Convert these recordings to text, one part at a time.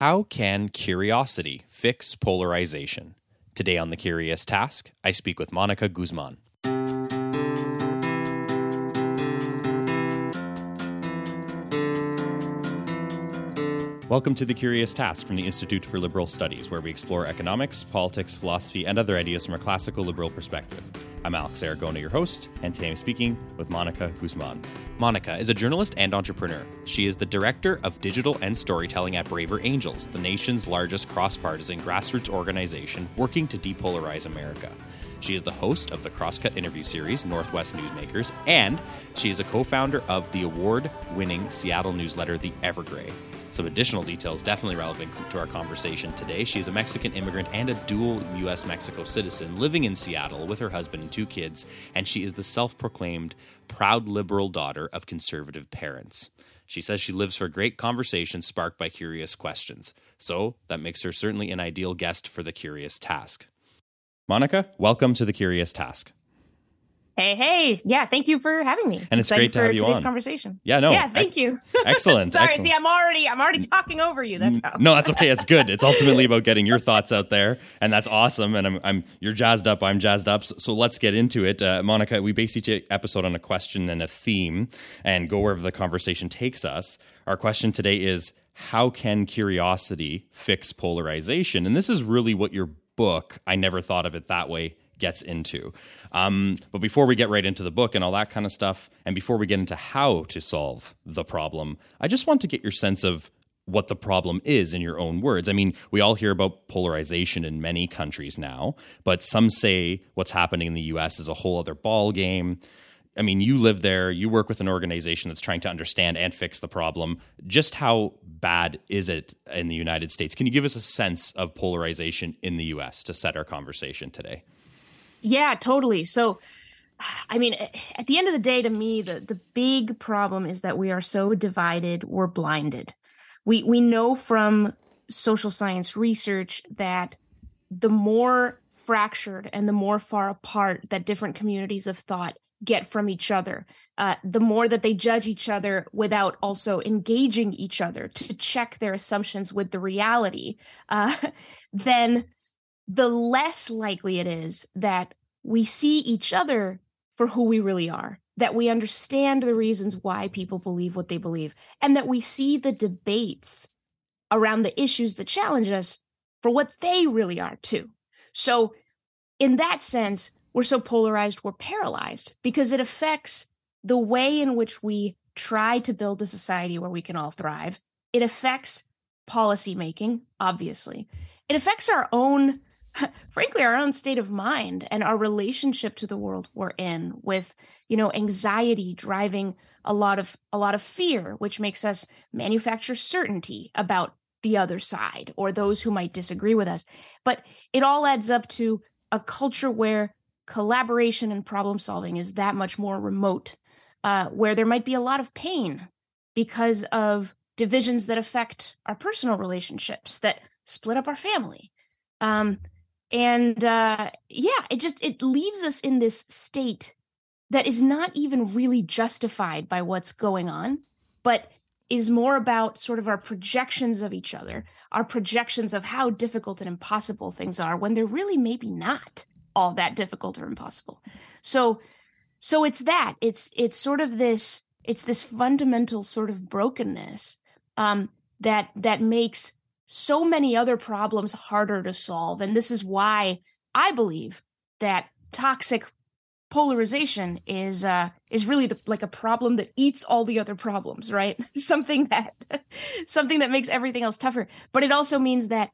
How can curiosity fix polarization? Today on The Curious Task, I speak with Monica Guzman. Welcome to The Curious Task from the Institute for Liberal Studies, where we explore economics, politics, philosophy, and other ideas from a classical liberal perspective. I'm Alex Aragona, your host, and today I'm speaking with Monica Guzman. Monica is a journalist and entrepreneur. She is the director of digital and storytelling at Braver Angels, the nation's largest cross partisan grassroots organization working to depolarize America. She is the host of the Crosscut interview series, Northwest Newsmakers, and she is a co founder of the award winning Seattle newsletter, The Evergrey. Some additional details definitely relevant to our conversation today. She is a Mexican immigrant and a dual U.S. Mexico citizen living in Seattle with her husband and two kids, and she is the self proclaimed proud liberal daughter of conservative parents. She says she lives for great conversations sparked by curious questions. So that makes her certainly an ideal guest for the curious task. Monica, welcome to the curious task. Hey, hey. Yeah, thank you for having me. And it's great to have you today's on. conversation. Yeah, no. Yeah, thank you. Excellent. Sorry, excellent. see, I'm already I'm already talking over you. That's how. No, that's okay. It's good. It's ultimately about getting your thoughts out there, and that's awesome. And I'm, I'm you're jazzed up. I'm jazzed up. So, so let's get into it, uh, Monica. We base each episode on a question and a theme, and go wherever the conversation takes us. Our question today is: How can curiosity fix polarization? And this is really what your book. I never thought of it that way gets into. Um, but before we get right into the book and all that kind of stuff, and before we get into how to solve the problem, I just want to get your sense of what the problem is in your own words. I mean, we all hear about polarization in many countries now, but some say what's happening in the US is a whole other ball game. I mean, you live there, you work with an organization that's trying to understand and fix the problem. Just how bad is it in the United States? Can you give us a sense of polarization in the US to set our conversation today? Yeah, totally. So, I mean, at the end of the day, to me, the the big problem is that we are so divided, we're blinded. We we know from social science research that the more fractured and the more far apart that different communities of thought get from each other, uh, the more that they judge each other without also engaging each other to check their assumptions with the reality, uh, then the less likely it is that we see each other for who we really are, that we understand the reasons why people believe what they believe, and that we see the debates around the issues that challenge us for what they really are, too. So, in that sense, we're so polarized, we're paralyzed because it affects the way in which we try to build a society where we can all thrive. It affects policy making, obviously. It affects our own frankly our own state of mind and our relationship to the world we're in with you know anxiety driving a lot of a lot of fear which makes us manufacture certainty about the other side or those who might disagree with us. But it all adds up to a culture where collaboration and problem solving is that much more remote uh, where there might be a lot of pain because of divisions that affect our personal relationships that split up our family. Um, and uh yeah it just it leaves us in this state that is not even really justified by what's going on but is more about sort of our projections of each other our projections of how difficult and impossible things are when they're really maybe not all that difficult or impossible. So so it's that. It's it's sort of this it's this fundamental sort of brokenness um that that makes so many other problems harder to solve. And this is why I believe that toxic polarization is uh is really the, like a problem that eats all the other problems right something that something that makes everything else tougher but it also means that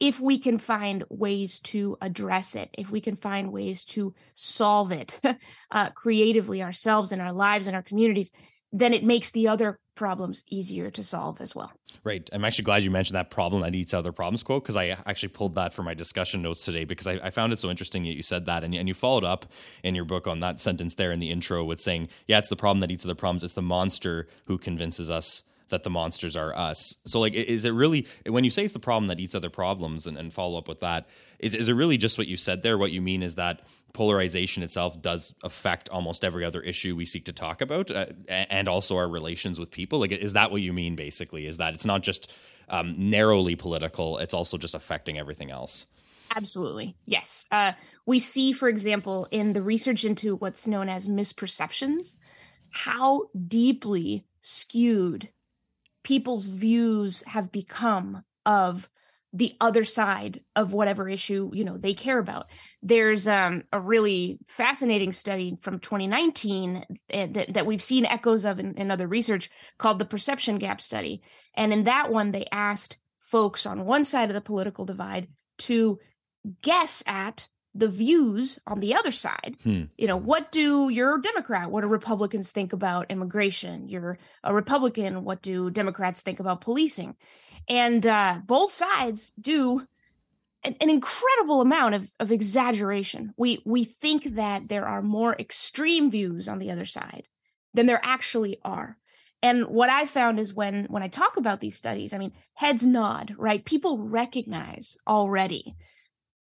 if we can find ways to address it if we can find ways to solve it uh, creatively ourselves in our lives and our communities then it makes the other problems easier to solve as well. Right. I'm actually glad you mentioned that problem that eats other problems quote because I actually pulled that for my discussion notes today because I, I, found it so interesting that you said that and, and you followed up in your book on that sentence there in the intro with saying, yeah, it's the problem that eats other problems. It's the monster who convinces us that the monsters are us. So like is it really when you say it's the problem that eats other problems and, and follow up with that, is is it really just what you said there? What you mean is that polarization itself does affect almost every other issue we seek to talk about uh, and also our relations with people like is that what you mean basically is that it's not just um, narrowly political, it's also just affecting everything else. Absolutely. Yes. Uh, we see, for example, in the research into what's known as misperceptions, how deeply skewed people's views have become of the other side of whatever issue you know they care about. There's um, a really fascinating study from 2019 eh, that, that we've seen echoes of in, in other research called the perception gap study. And in that one they asked folks on one side of the political divide to guess at the views on the other side. Hmm. You know, what do you're a Democrat? What do Republicans think about immigration? You're a Republican. What do Democrats think about policing? And uh, both sides do an, an incredible amount of, of exaggeration. We we think that there are more extreme views on the other side than there actually are. And what I found is when when I talk about these studies, I mean, heads nod, right? People recognize already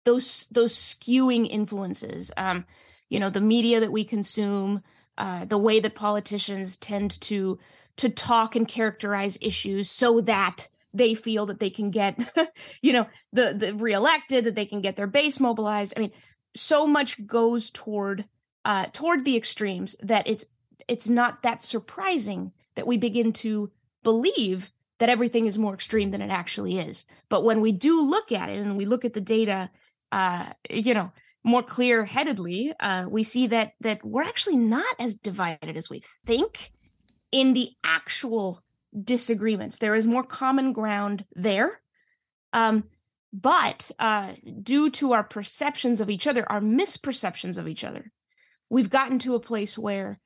those those skewing influences um you know the media that we consume uh the way that politicians tend to to talk and characterize issues so that they feel that they can get you know the the reelected that they can get their base mobilized. I mean so much goes toward uh toward the extremes that it's it's not that surprising that we begin to believe that everything is more extreme than it actually is. But when we do look at it and we look at the data uh, you know, more clear headedly, uh, we see that that we're actually not as divided as we think in the actual disagreements. There is more common ground there. Um, but uh, due to our perceptions of each other, our misperceptions of each other, we've gotten to a place where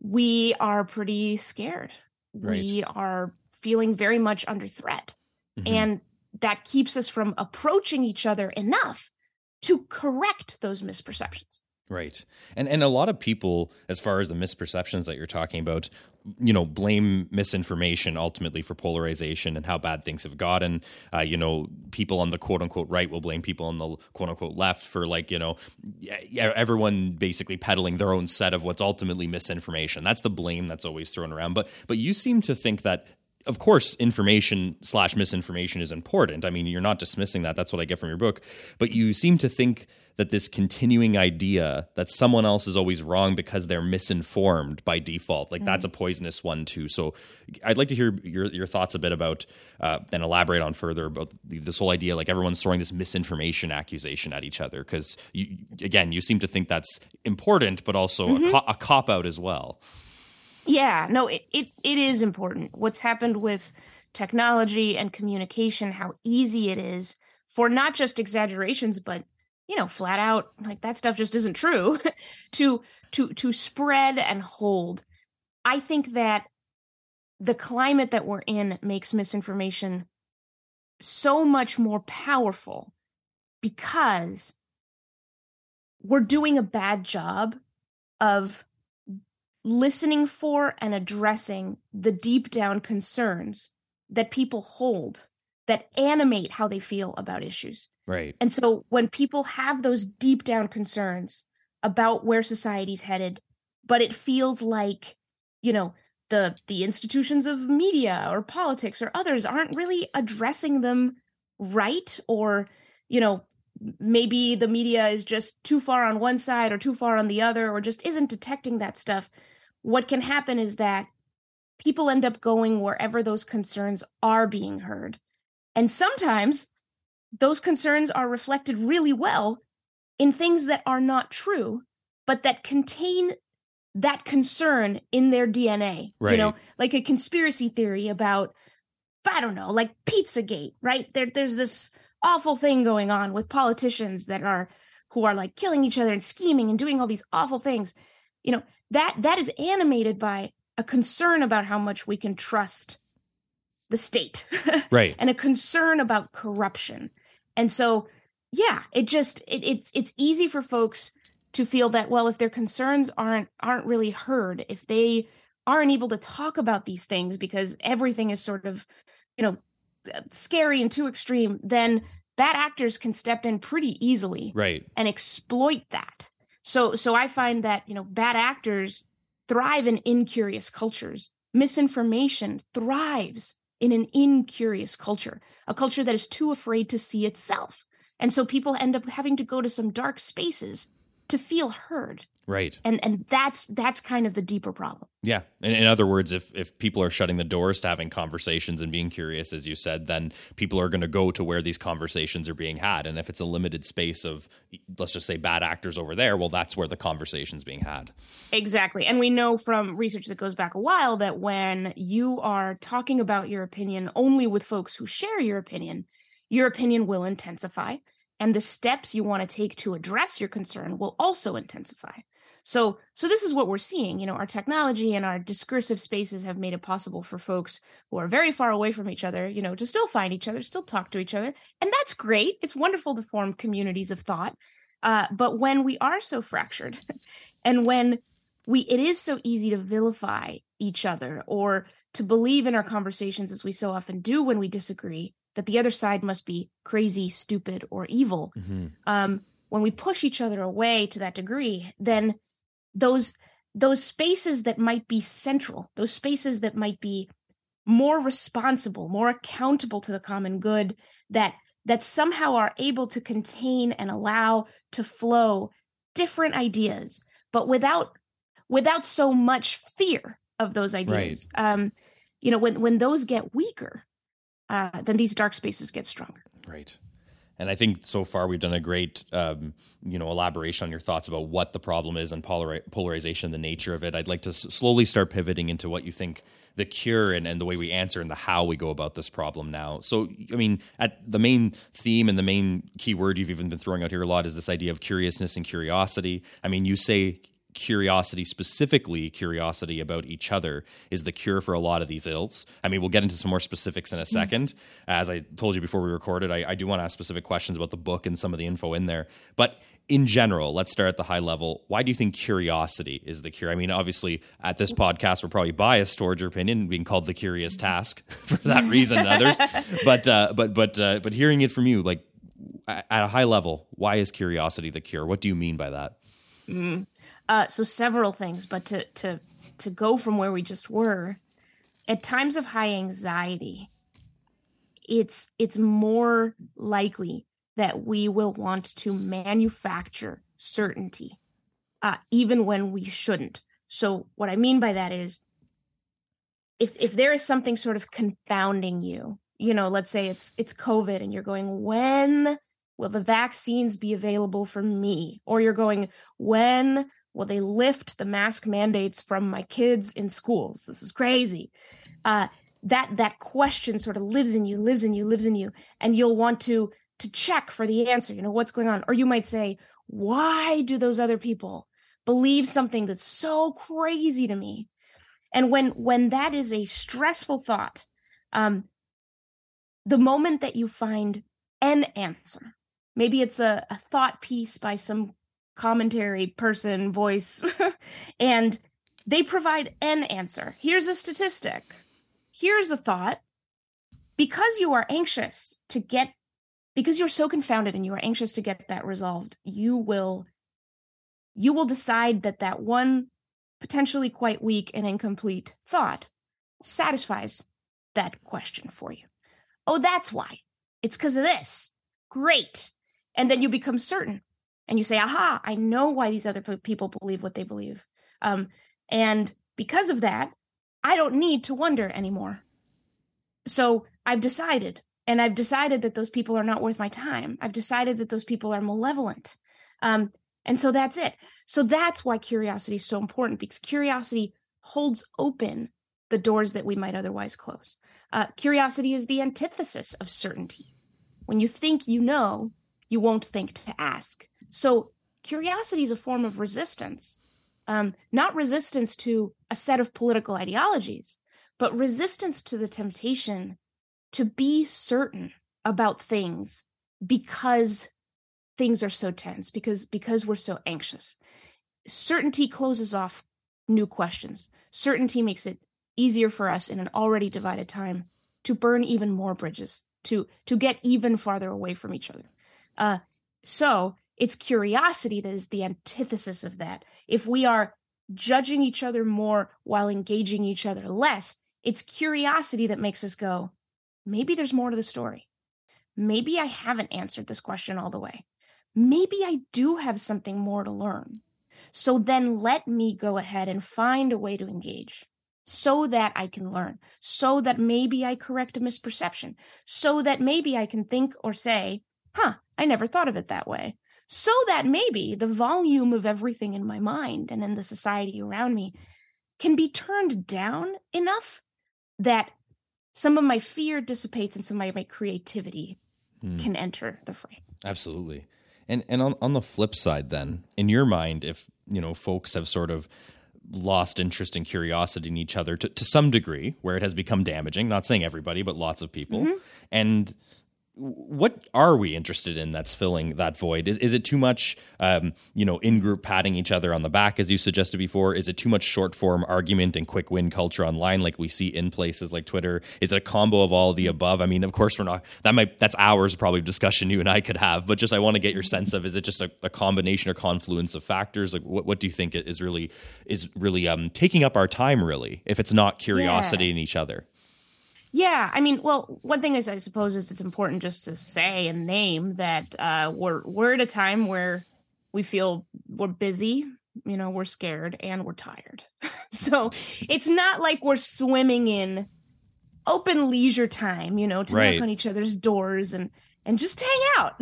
we are pretty scared. Right. We are feeling very much under threat. Mm-hmm. And that keeps us from approaching each other enough to correct those misperceptions. Right. And and a lot of people as far as the misperceptions that you're talking about, you know, blame misinformation ultimately for polarization and how bad things have gotten. Uh, you know, people on the quote unquote right will blame people on the quote unquote left for like, you know, everyone basically peddling their own set of what's ultimately misinformation. That's the blame that's always thrown around. But but you seem to think that of course, information slash misinformation is important. I mean, you're not dismissing that. That's what I get from your book. But you seem to think that this continuing idea that someone else is always wrong because they're misinformed by default, like mm-hmm. that's a poisonous one too. So I'd like to hear your your thoughts a bit about uh, and elaborate on further about this whole idea, like everyone's throwing this misinformation accusation at each other. Because again, you seem to think that's important, but also mm-hmm. a, co- a cop out as well. Yeah, no, it, it, it is important. What's happened with technology and communication, how easy it is for not just exaggerations, but you know, flat out like that stuff just isn't true to to to spread and hold. I think that the climate that we're in makes misinformation so much more powerful because we're doing a bad job of listening for and addressing the deep down concerns that people hold that animate how they feel about issues. Right. And so when people have those deep down concerns about where society's headed, but it feels like, you know, the the institutions of media or politics or others aren't really addressing them right or, you know, maybe the media is just too far on one side or too far on the other or just isn't detecting that stuff what can happen is that people end up going wherever those concerns are being heard. And sometimes those concerns are reflected really well in things that are not true, but that contain that concern in their DNA. Right. You know, like a conspiracy theory about, I don't know, like Pizzagate, right? There, there's this awful thing going on with politicians that are who are like killing each other and scheming and doing all these awful things. You know, that that is animated by a concern about how much we can trust the state right. and a concern about corruption. And so yeah it just it, it's it's easy for folks to feel that well if their concerns aren't aren't really heard if they aren't able to talk about these things because everything is sort of you know scary and too extreme then bad actors can step in pretty easily right. and exploit that so so I find that, you know, bad actors thrive in incurious cultures. Misinformation thrives in an incurious culture, a culture that is too afraid to see itself. And so people end up having to go to some dark spaces to feel heard. Right. And and that's that's kind of the deeper problem. Yeah. In, in other words, if if people are shutting the doors to having conversations and being curious, as you said, then people are going to go to where these conversations are being had. And if it's a limited space of, let's just say, bad actors over there, well, that's where the conversation's being had. Exactly. And we know from research that goes back a while that when you are talking about your opinion only with folks who share your opinion, your opinion will intensify. And the steps you want to take to address your concern will also intensify. So, so this is what we're seeing. You know, our technology and our discursive spaces have made it possible for folks who are very far away from each other, you know, to still find each other, still talk to each other, and that's great. It's wonderful to form communities of thought. Uh, but when we are so fractured, and when we, it is so easy to vilify each other or to believe in our conversations as we so often do when we disagree that the other side must be crazy, stupid, or evil. Mm-hmm. Um, when we push each other away to that degree, then those those spaces that might be central, those spaces that might be more responsible, more accountable to the common good, that that somehow are able to contain and allow to flow different ideas, but without without so much fear of those ideas. Right. Um, you know, when when those get weaker, uh, then these dark spaces get stronger. Right. And I think so far we've done a great, um, you know, elaboration on your thoughts about what the problem is and polarization, the nature of it. I'd like to s- slowly start pivoting into what you think the cure and, and the way we answer and the how we go about this problem now. So, I mean, at the main theme and the main key word you've even been throwing out here a lot is this idea of curiousness and curiosity. I mean, you say curiosity, specifically curiosity about each other, is the cure for a lot of these ills. I mean, we'll get into some more specifics in a 2nd mm As I told you before we recorded, I, I do want to ask specific questions about the book and some of the info in there. But in general, let's start at the high level. Why do you think curiosity is the cure? I mean, obviously, at this podcast, we're probably biased towards your opinion, being called the curious task for that reason and others. But uh, but but uh, but hearing it from you, like at a high level, why is curiosity the cure? What do you mean by that? Mm. Uh, so several things, but to to to go from where we just were, at times of high anxiety, it's it's more likely that we will want to manufacture certainty, uh, even when we shouldn't. So what I mean by that is, if if there is something sort of confounding you, you know, let's say it's it's COVID, and you're going, when will the vaccines be available for me? Or you're going, when will they lift the mask mandates from my kids in schools? This is crazy. Uh, that that question sort of lives in you, lives in you, lives in you, and you'll want to to check for the answer. You know what's going on, or you might say, "Why do those other people believe something that's so crazy to me?" And when when that is a stressful thought, um, the moment that you find an answer, maybe it's a, a thought piece by some commentary person voice and they provide an answer. Here's a statistic. Here's a thought. Because you are anxious to get because you're so confounded and you are anxious to get that resolved, you will you will decide that that one potentially quite weak and incomplete thought satisfies that question for you. Oh, that's why. It's because of this. Great. And then you become certain and you say, aha, I know why these other people believe what they believe. Um, and because of that, I don't need to wonder anymore. So I've decided, and I've decided that those people are not worth my time. I've decided that those people are malevolent. Um, and so that's it. So that's why curiosity is so important because curiosity holds open the doors that we might otherwise close. Uh, curiosity is the antithesis of certainty. When you think you know, you won't think to ask. So curiosity is a form of resistance, um, not resistance to a set of political ideologies, but resistance to the temptation to be certain about things because things are so tense, because because we're so anxious. Certainty closes off new questions. Certainty makes it easier for us in an already divided time to burn even more bridges, to to get even farther away from each other. Uh, so it's curiosity that is the antithesis of that. If we are judging each other more while engaging each other less, It's curiosity that makes us go, maybe there's more to the story. Maybe I haven't answered this question all the way. Maybe I do have something more to learn. So then let me go ahead and find a way to engage so that I can learn, so that maybe I correct a misperception, so that maybe I can think or say, huh, I never thought of it that way. So that maybe the volume of everything in my mind and in the society around me can be turned down enough that some of my fear dissipates and some of my creativity hmm. can enter the frame. Absolutely. And and on, on the flip side then, in your mind, if you know folks have sort of lost interest and curiosity in each other to, to some degree where it has become damaging not saying everybody but lots of people mm-hmm. and what are we interested in that's filling that void? Is, is it too much, um, you know, in group patting each other on the back, as you suggested before? Is it too much short form argument and quick win culture online, like we see in places like Twitter? Is it a combo of all of the above? I mean, of course, we're not. That might that's hours probably of discussion you and I could have, but just I want to get your sense of is it just a, a combination or confluence of factors? Like, what, what do you think is really is really um, taking up our time? Really, if it's not curiosity yeah. in each other. Yeah, I mean, well, one thing is, I suppose, is it's important just to say and name that uh, we're we're at a time where we feel we're busy, you know, we're scared and we're tired. so it's not like we're swimming in open leisure time, you know, to right. knock on each other's doors and and just hang out.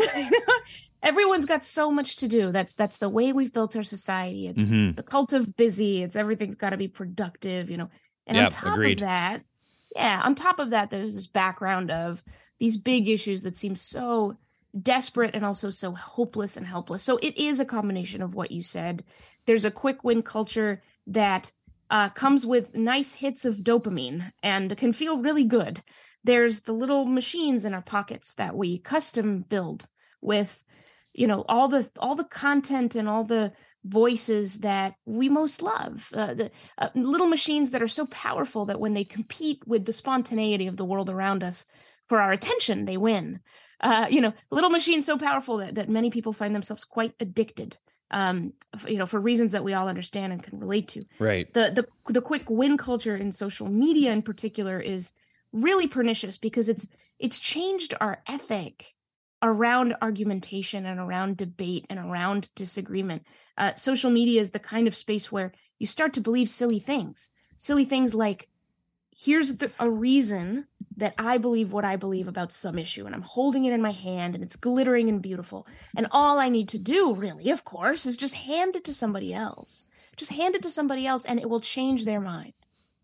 Everyone's got so much to do. That's that's the way we've built our society. It's mm-hmm. the cult of busy. It's everything's got to be productive, you know. And yep, on top agreed. of that, yeah, on top of that, there's this background of these big issues that seem so desperate and also so hopeless and helpless. So it is a combination of what you said. There's a quick win culture that uh, comes with nice hits of dopamine and can feel really good. There's the little machines in our pockets that we custom build with, you know, all the all the content and all the voices that we most love uh, the uh, little machines that are so powerful that when they compete with the spontaneity of the world around us for our attention they win. Uh, you know little machines so powerful that, that many people find themselves quite addicted um, you know for reasons that we all understand and can relate to. Right. The the the quick win culture in social media in particular is really pernicious because it's it's changed our ethic around argumentation and around debate and around disagreement. Uh, social media is the kind of space where you start to believe silly things. Silly things like, here's the, a reason that I believe what I believe about some issue, and I'm holding it in my hand and it's glittering and beautiful. And all I need to do, really, of course, is just hand it to somebody else. Just hand it to somebody else, and it will change their mind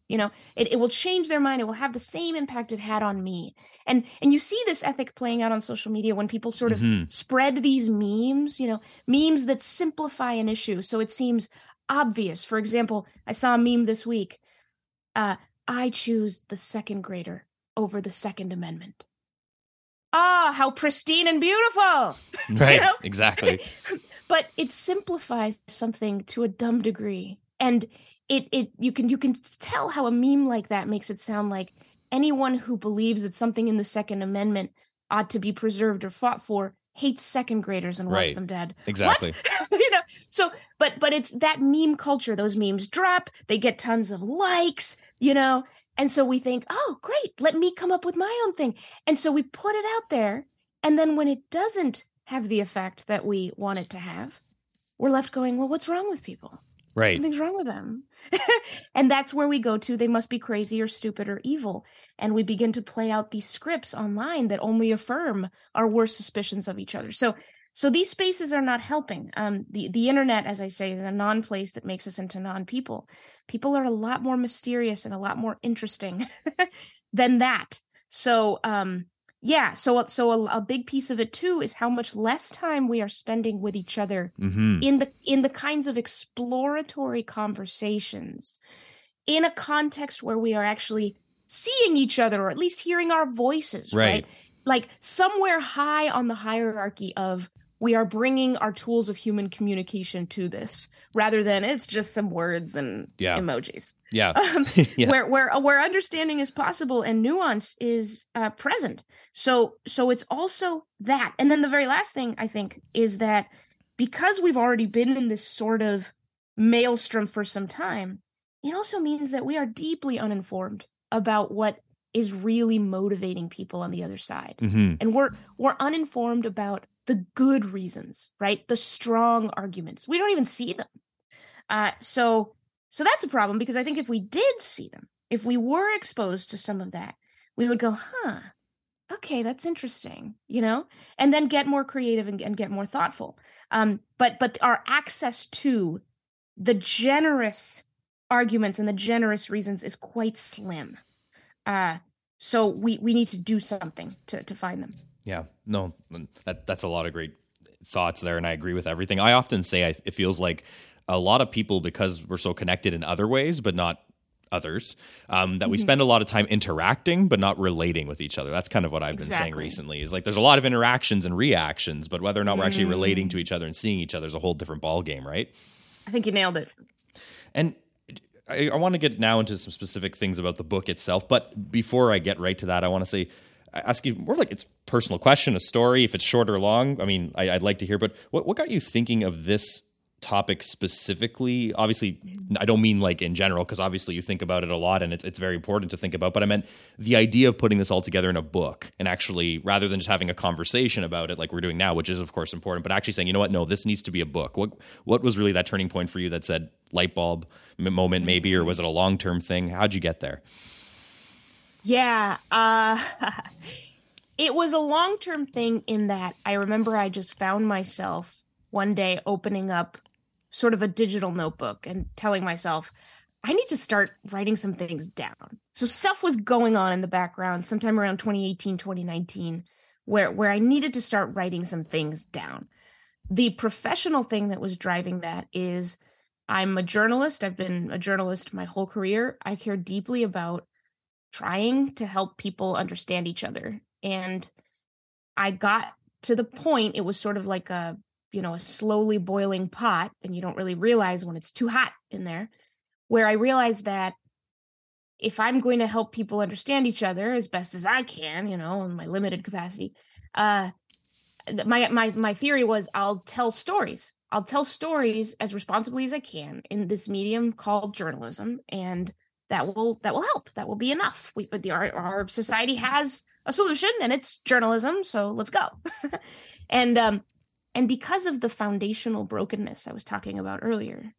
you know it, it will change their mind it will have the same impact it had on me. And and you see this ethic playing out on social media when people sort of mm-hmm. spread these memes you know memes that simplify an issue. So it seems obvious. For example i saw a meme this week uh i choose the second grader over the second amendment. Ah how pristine and beautiful right you know? exactly. But it simplifies something to a dumb degree. And it it you can you can tell how a meme like that makes it sound like anyone who believes that something in the second amendment ought to be preserved or fought for hates second graders and wants right. them dead. Exactly. You know so but but it's that meme culture those memes drop they get tons of likes you know and so we think oh great let me come up with my own thing. And so we put it out there and then when it doesn't have the effect that we want it to have we're left going well what's wrong with people Right. Something's wrong with them. and that's where we go to. They must be crazy or stupid or evil. And we begin to play out these scripts online that only affirm our worst suspicions of each other. So so these spaces are not helping. Um, the the internet, as I say, is a non place that makes us into non people. People are a lot more mysterious and a lot more interesting than that. So um, yeah so so a, a, big piece of it too is how much less time we are spending with each other mm-hmm. in the in the kinds of exploratory conversations in a context where we are actually seeing each other or at least hearing our voices right, right? like somewhere high on the hierarchy of we are bringing our tools of human communication to this rather than it's just some words and yeah. emojis. Yeah. Um, yeah. Where where where understanding is possible and nuance is uh, present. So so it's also that. And then the very last thing I think is that because we've already been in this sort of maelstrom for some time, it also means that we are deeply uninformed about what is really motivating people on the other side. Mm-hmm. And we're we're uninformed about the good reasons, right? The strong arguments. We don't even see them. Uh, so so that's a problem because I think if we did see them, if we were exposed to some of that, we would go, huh, okay, that's interesting, you know, and then get more creative and, and get more thoughtful. Um, but but our access to the generous arguments and the generous reasons is quite slim. Uh, so we we need to do something to to find them. Yeah, no, that that's a lot of great thoughts there, and I agree with everything. I often say I, it feels like a lot of people because we're so connected in other ways, but not others um, that mm-hmm. we spend a lot of time interacting but not relating with each other that's kind of what i've exactly. been saying recently is like there's a lot of interactions and reactions but whether or not mm. we're actually relating to each other and seeing each other is a whole different ball game right i think you nailed it and I, I want to get now into some specific things about the book itself but before i get right to that i want to say ask you more like it's personal question a story if it's short or long i mean I, would like to hear but what, what got you thinking of this topic specifically obviously i don't mean like in general because obviously you think about it a lot and it's, it's very important to think about but i meant the idea of putting this all together in a book and actually rather than just having a conversation about it like we're doing now which is of course important but actually saying you know what? No this needs to be a book. What what was really that turning point for you that said light bulb moment maybe or was it a long-term thing? How'd you get there? Yeah uh it was a long-term thing in that i remember i just found myself one day opening up sort of a digital notebook and telling myself, I need to start writing some things down. So stuff was going on in the background sometime around 2018, 2019, where, where I needed to start writing some things down. The professional thing that was driving that is I'm a journalist. I've been a journalist my whole career. I care deeply about trying to help people understand each other. And I got to the point, it was sort of like a you know a slowly boiling pot and you don't really realize when it's too hot in there where i realized that if i'm going to help people understand each other as best as i can you know in my limited capacity uh my my my theory was i'll tell stories. I'll tell stories as responsibly as i can in this medium called journalism and that will that will help. That will be enough. We the, our, our society has a solution and it's journalism so let's go. And um and because of the foundational brokenness I was talking about earlier,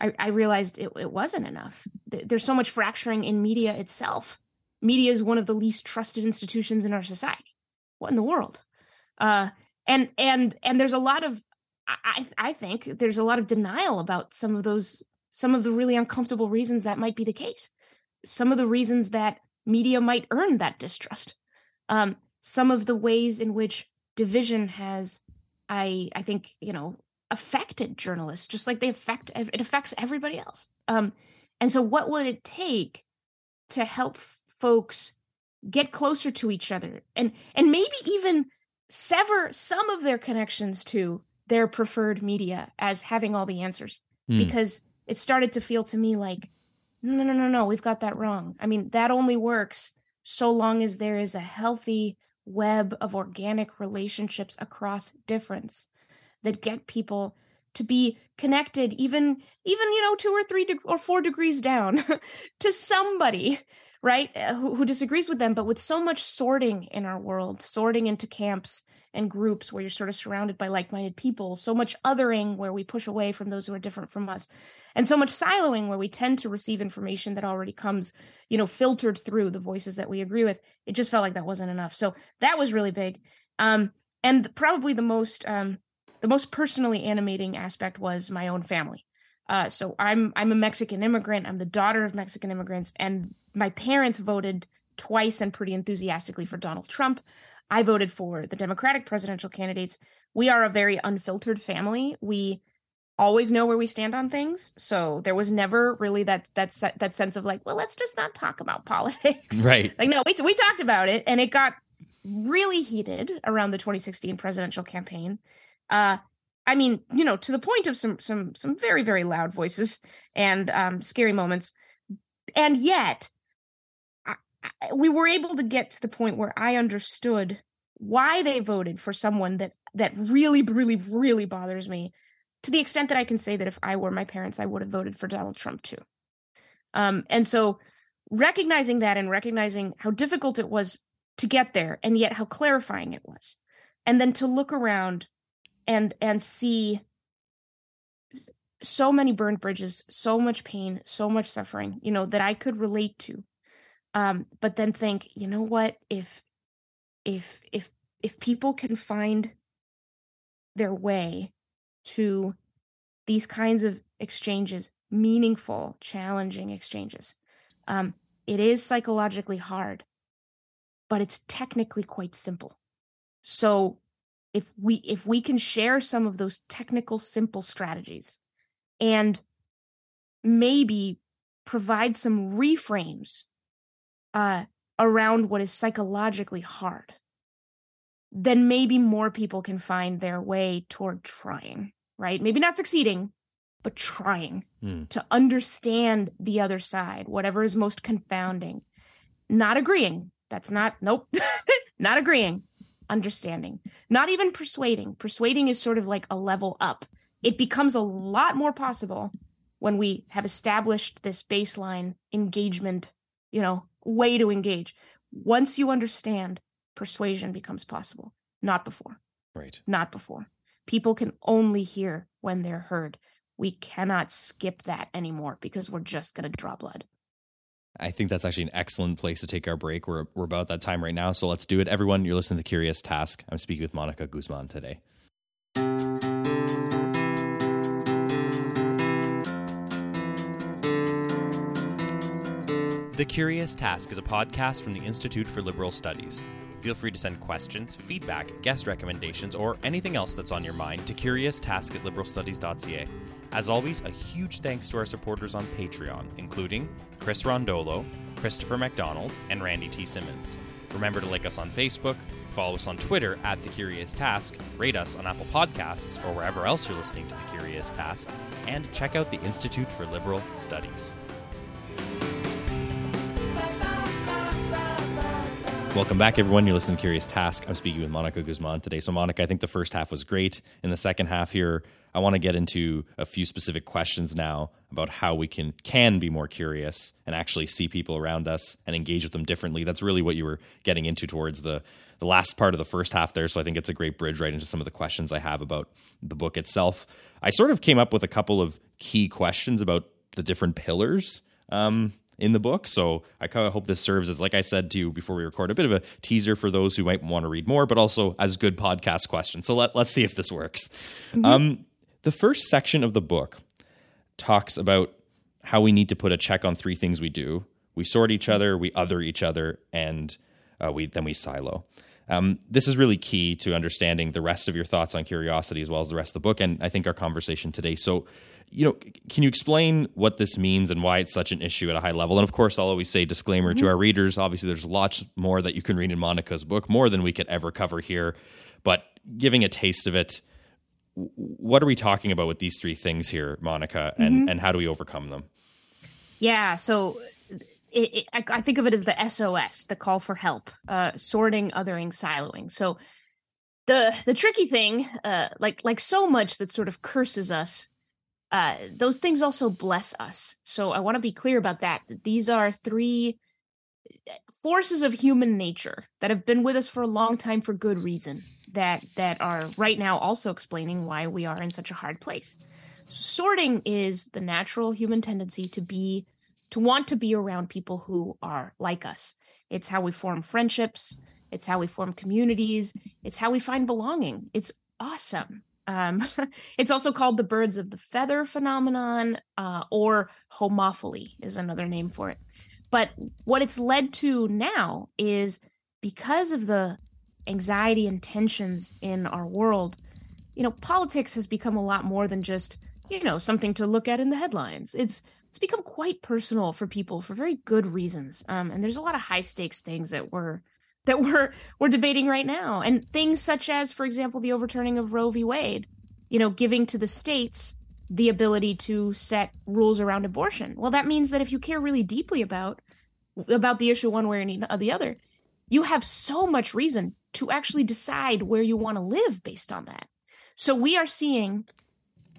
I, I realized it, it, wasn't enough. There's so much fracturing in media itself. Media is one of the least trusted institutions in our society. What in the world? Uh, and and and there's a lot of I I think there's a lot of denial about some of those some of the really uncomfortable reasons that might be the case. Some of the reasons that media might earn that distrust. Um, some of the ways in which division has I I think you know affected journalists just like they affect it affects everybody else. Um, and so what would it take to help folks get closer to each other and and maybe even sever some of their connections to their preferred media as having all the answers mm. because it started to feel to me like no no no no we've got that wrong i mean that only works so long as there is a healthy web of organic relationships across difference that get people to be connected even even you know two or three de- or four degrees down to somebody right uh, who, who disagrees with them but with so much sorting in our world sorting into camps and groups where you're sort of surrounded by like-minded people. So much othering where we push away from those who are different from us. And so much siloing where we tend to receive information that already comes you know filtered through the voices that we agree with. It just felt like that wasn't enough. So that was really big. Um and probably the most um the most personally animating aspect was my own family. Uh so i'm i'm a mexican immigrant. I'm the daughter of mexican immigrants and my parents voted twice and pretty enthusiastically for donald trump I voted for the Democratic presidential candidates. We are a very unfiltered family. We always know where we stand on things. So there was never really that that that sense of like, well, let's just not talk about politics. Right. Like no, we we talked about it and it got really heated around the 2016 presidential campaign. Uh I mean, you know, to the point of some some some very very loud voices and um scary moments. And yet we were able to get to the point where I understood why they voted for someone that that really really really bothers me to the extent that I can say that if I were my parents I would have voted for Donald Trump too. Um and so recognizing that and recognizing how difficult it was to get there and yet how clarifying it was and then to look around and and see so many burned bridges so much pain so much suffering you know that i could relate to um but then think you know what? If if if if people can find their way to these kinds of exchanges meaningful challenging exchanges um it is psychologically hard but it's technically quite simple. So if we if we can share some of those technical simple strategies and maybe provide some reframes uh, around what is psychologically hard then maybe more people can find their way toward trying right? Maybe not succeeding but trying Hmm. to understand the other side whatever is most confounding. Not agreeing. That's not nope. Not agreeing. Understanding. Not even persuading. Persuading is sort of like a level up. It becomes a lot more possible when we have established this baseline engagement you know way to engage once you understand persuasion becomes possible not before Right. not before people can only hear when they're heard we cannot skip that anymore because we're just going to draw blood I think that's actually an excellent place to take our break. We're, we're about that time right now. So let's do it. Everyone, you're listening to Curious Task. I'm speaking with Monica Guzman today. The Curious Task is a podcast from the Institute for Liberal Studies. Feel free to send questions, feedback, guest recommendations, or anything else that's on your mind to curioustask at liberalstudies.ca. As always, a huge thanks to our supporters on Patreon, including Chris Rondolo, Christopher McDonald, and Randy T. Simmons. Remember to like us on Facebook, follow us on Twitter at The Curious Task, rate us on Apple Podcasts or wherever else you're listening to The Curious Task, and check out the Institute for Liberal Studies. Welcome back, everyone. You're listening to Curious Task. I'm speaking with Monica Guzman today. So, Monica, I think the first half was great. In the second half here, I want to get into a few specific questions now about how we can can be more curious and actually see people around us and engage with them differently. That's really what you were getting into towards the the last part of the first half there. So, I think it's a great bridge right into some of the questions I have about the book itself. I sort of came up with a couple of key questions about the different pillars um, in the book. So I kind of hope this serves as, like I said to you before we record, a bit of a teaser for those who might want to read more, but also as good podcast questions. So let, let's see if this works. Um, the first section of the book talks about how we need to put a check on three things we do. We sort each other, we other each other, and uh, we then we silo. Um, this is really key to understanding the rest of your thoughts on curiosity as well as the rest of the book, and I think our conversation today. So, you know, can you explain what this means and why it's such an issue at a high level? And of course, I'll always say disclaimer to our readers. Obviously, there's lots more that you can read in Monica's book, more than we could ever cover here. But giving a taste of it, what are we talking about with these three things here, Monica, and and how do we overcome them? Yeah, so it, it, I, I think of it as the SOS, the call for help, uh, sorting, othering, siloing. So the the tricky thing, uh, like like so much that sort of curses us, uh, those things also bless us. So I want to be clear about that. That these are three uh, forces of human nature that have been with us for a long time for good reason. That that are right now also explaining why we are in such a hard place. Sorting is the natural human tendency to be to want to be around people who are like us. It's how we form friendships. It's how we form communities. It's how we find belonging. It's awesome. Um, it's also called the birds of the feather phenomenon, uh, or homophily is another name for it. But what it's led to now is because of the anxiety and tensions in our world, you know, politics has become a lot more than just, you know, something to look at in the headlines. It's it's become quite personal for people for very good reasons. Um, and there's a lot of high stakes things that we're that we're we're debating right now, and things such as, for example, the overturning of Roe v. Wade. You know, giving to the states the ability to set rules around abortion. Well, that means that if you care really deeply about about the issue one way or the other, you have so much reason to actually decide where you want to live based on that. So we are seeing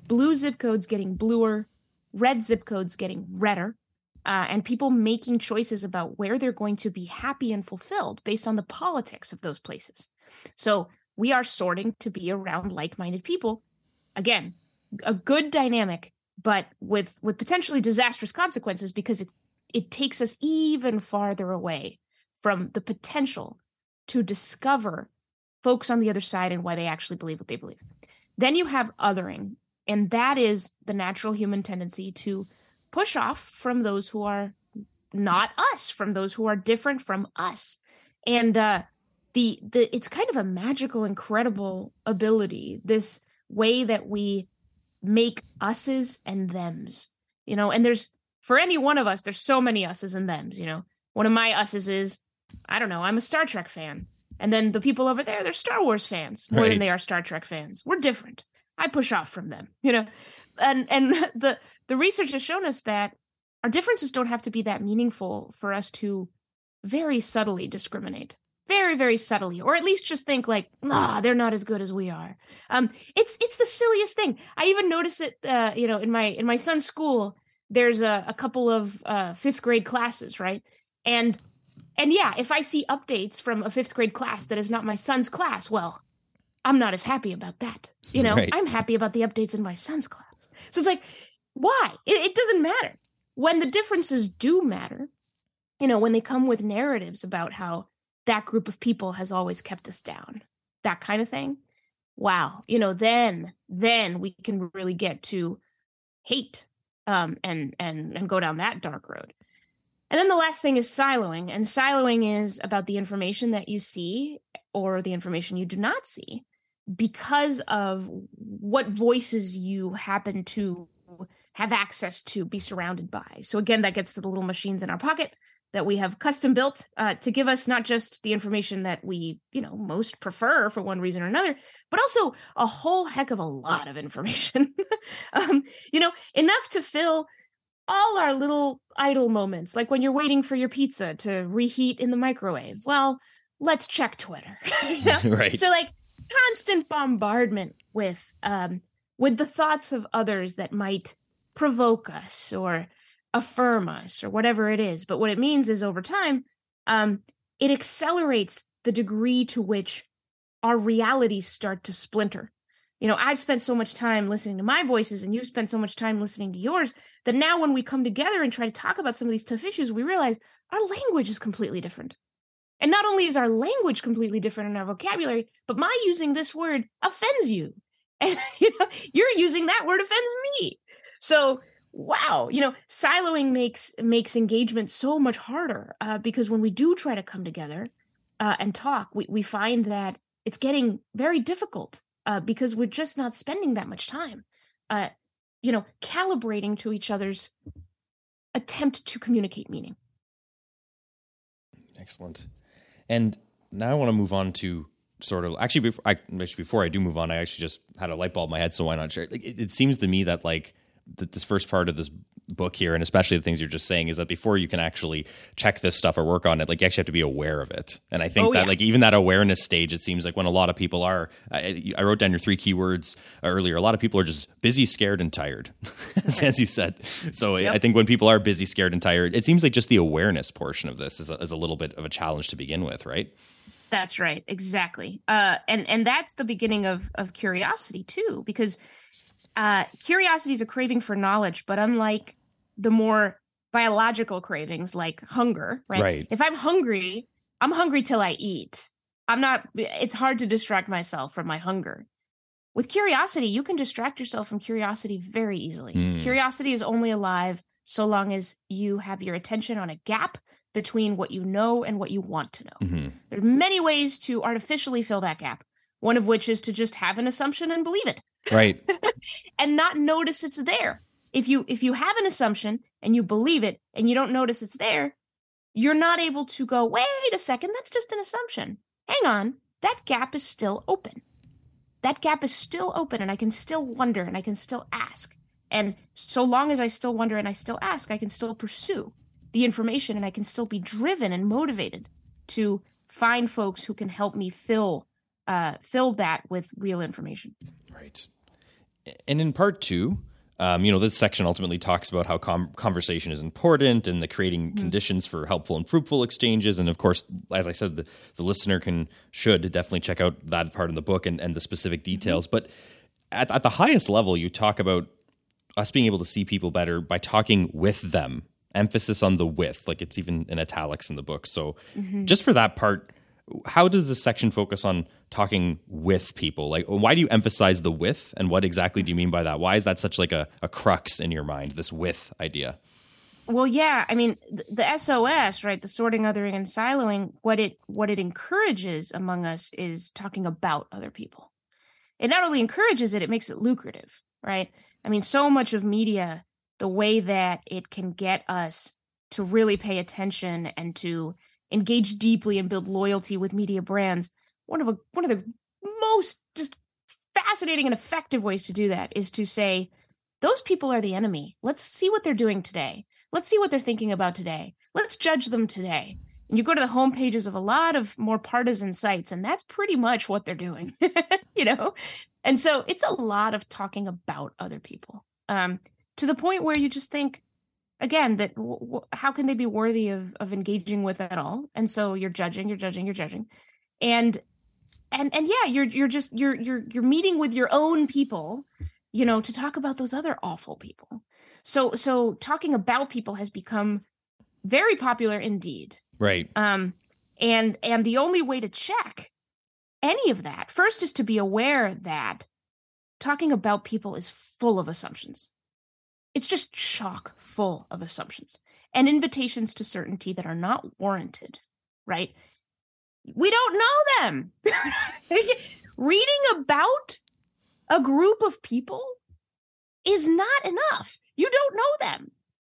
blue zip codes getting bluer, red zip codes getting redder, uh, and people making choices about where they're going to be happy and fulfilled based on the politics of those places. So we are sorting to be around like-minded people. Again, a good dynamic, but with with potentially disastrous consequences because it it takes us even farther away from the potential to discover folks on the other side and why they actually believe what they believe. Then you have othering, and that is the natural human tendency to push off from those who are not us, from those who are different from us. And uh the the it's kind of a magical, incredible ability, this way that we make us's and them's. You know, and there's for any one of us, there's so many us's and them's, you know. One of my us's is, I don't know, I'm a Star Trek fan. And then the people over there, they're Star Wars fans more right. than they are Star Trek fans. We're different. I push off from them, you know. And and the the research has shown us that our differences don't have to be that meaningful for us to very subtly discriminate. Very, very subtly, or at least just think like, ah, they're not as good as we are. Um, it's it's the silliest thing. I even notice it, uh, you know, in my in my son's school. There's a, a couple of uh, fifth grade classes, right? And and yeah, if I see updates from a fifth grade class that is not my son's class, well, I'm not as happy about that. You know, right. I'm happy about the updates in my son's class. So it's like, why? It, it doesn't matter. When the differences do matter, you know, when they come with narratives about how that group of people has always kept us down, that kind of thing. Wow. You know, then, then we can really get to hate um, and and and go down that dark road. And then the last thing is siloing. And siloing is about the information that you see or the information you do not see because of what voices you happen to have access to, be surrounded by. So, again, that gets to the little machines in our pocket that we have custom built uh, to give us not just the information that we, you know, most prefer for one reason or another, but also a whole heck of a lot of information. um, you know, enough to fill all our little idle moments, like when you're waiting for your pizza to reheat in the microwave. Well, let's check Twitter. right. So like constant bombardment with um with the thoughts of others that might provoke us or affirm us or whatever it is. But what it means is over time, um, it accelerates the degree to which our realities start to splinter you know i've spent so much time listening to my voices and you've spent so much time listening to yours that now when we come together and try to talk about some of these tough issues we realize our language is completely different and not only is our language completely different in our vocabulary but my using this word offends you and you know you're using that word offends me so wow you know siloing makes makes engagement so much harder uh, because when we do try to come together uh, and talk we, we find that it's getting very difficult uh, because we're just not spending that much time, uh, you know, calibrating to each other's attempt to communicate meaning. Excellent. And now I want to move on to sort of actually before I before I do move on, I actually just had a light bulb in my head, so why not share? It, it seems to me that like that this first part of this book here, and especially the things you're just saying, is that before you can actually check this stuff or work on it, like you actually have to be aware of it. And I think oh, that yeah. like even that awareness stage, it seems like when a lot of people are, I, I wrote down your three keywords earlier. A lot of people are just busy, scared, and tired, as you said. So yep. I think when people are busy, scared, and tired, it seems like just the awareness portion of this is a, is a little bit of a challenge to begin with, right? That's right, exactly. Uh, and and that's the beginning of of curiosity too, because uh, curiosity is a craving for knowledge, but unlike the more biological cravings like hunger, right? right? If I'm hungry, I'm hungry till I eat. I'm not, it's hard to distract myself from my hunger. With curiosity, you can distract yourself from curiosity very easily. Mm. Curiosity is only alive so long as you have your attention on a gap between what you know and what you want to know. Mm-hmm. There are many ways to artificially fill that gap, one of which is to just have an assumption and believe it. Right. and not notice it's there. If you if you have an assumption and you believe it and you don't notice it's there, you're not able to go, "Wait a second, that's just an assumption." Hang on, that gap is still open. That gap is still open and I can still wonder and I can still ask. And so long as I still wonder and I still ask, I can still pursue the information and I can still be driven and motivated to find folks who can help me fill uh, fill that with real information. Right. And in part two, um, you know, this section ultimately talks about how com- conversation is important and the creating mm-hmm. conditions for helpful and fruitful exchanges. And of course, as I said, the, the listener can should definitely check out that part of the book and, and the specific mm-hmm. details. Mm-hmm. But at, at the highest level, you talk about us being able to see people better by talking with them. Emphasis on the with, like it's even in italics in the book. So, mm-hmm. just for that part, how does this section focus on talking with people? Like why do you emphasize the with and what exactly do you mean by that? Why is that such like a, a crux in your mind this with idea? Well yeah i mean the, the sos right the sorting othering and siloing what it what it encourages among us is talking about other people. It not only encourages it it makes it lucrative right? I mean so much of media the way that it can get us to really pay attention and to engage deeply and build loyalty with media brands. One of a, one of the most just fascinating and effective ways to do that is to say those people are the enemy. Let's see what they're doing today. Let's see what they're thinking about today. Let's judge them today. And you go to the home pages of a lot of more partisan sites and that's pretty much what they're doing you know? And so it's a lot of talking about other people um, to the point where you just think again that w- w- how can they be worthy of of engaging with at all? And so you're judging you're judging you're judging. And and and yeah you're you're just you're you're you're meeting with your own people you know to talk about those other awful people. So so talking about people has become very popular indeed. Right. Um and and the only way to check any of that first is to be aware that talking about people is full of assumptions it's just chock full of assumptions and invitations to certainty that are not warranted, right? We don't know them. Reading about a group of people is not enough. You don't know them.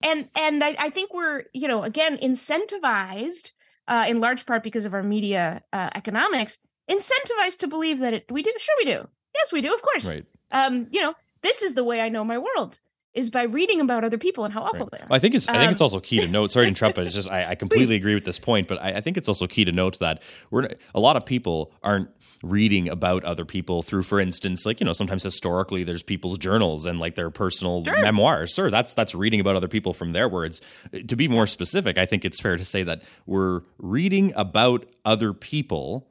And and I, I think we're, you know, again, incentivized uh, in large part because of our media uh, economics, incentivized to believe that it, we do. Sure, we do. Yes, we do. Of course. Right. Um, you know, this is the way I know my world is by reading about other people and how awful right. they are. Well, I think it's I think it's um, also key to note. Sorry to interrupt, but it's just I, I completely please. agree with this point. But I, I, think it's also key to note that we're a lot of people aren't reading about other people through, for instance, like you know sometimes historically there's people's journals and like their personal sure. memoirs. Sure, that's that's reading about other people from their words. To be more specific, I think it's fair to say that we're reading about other people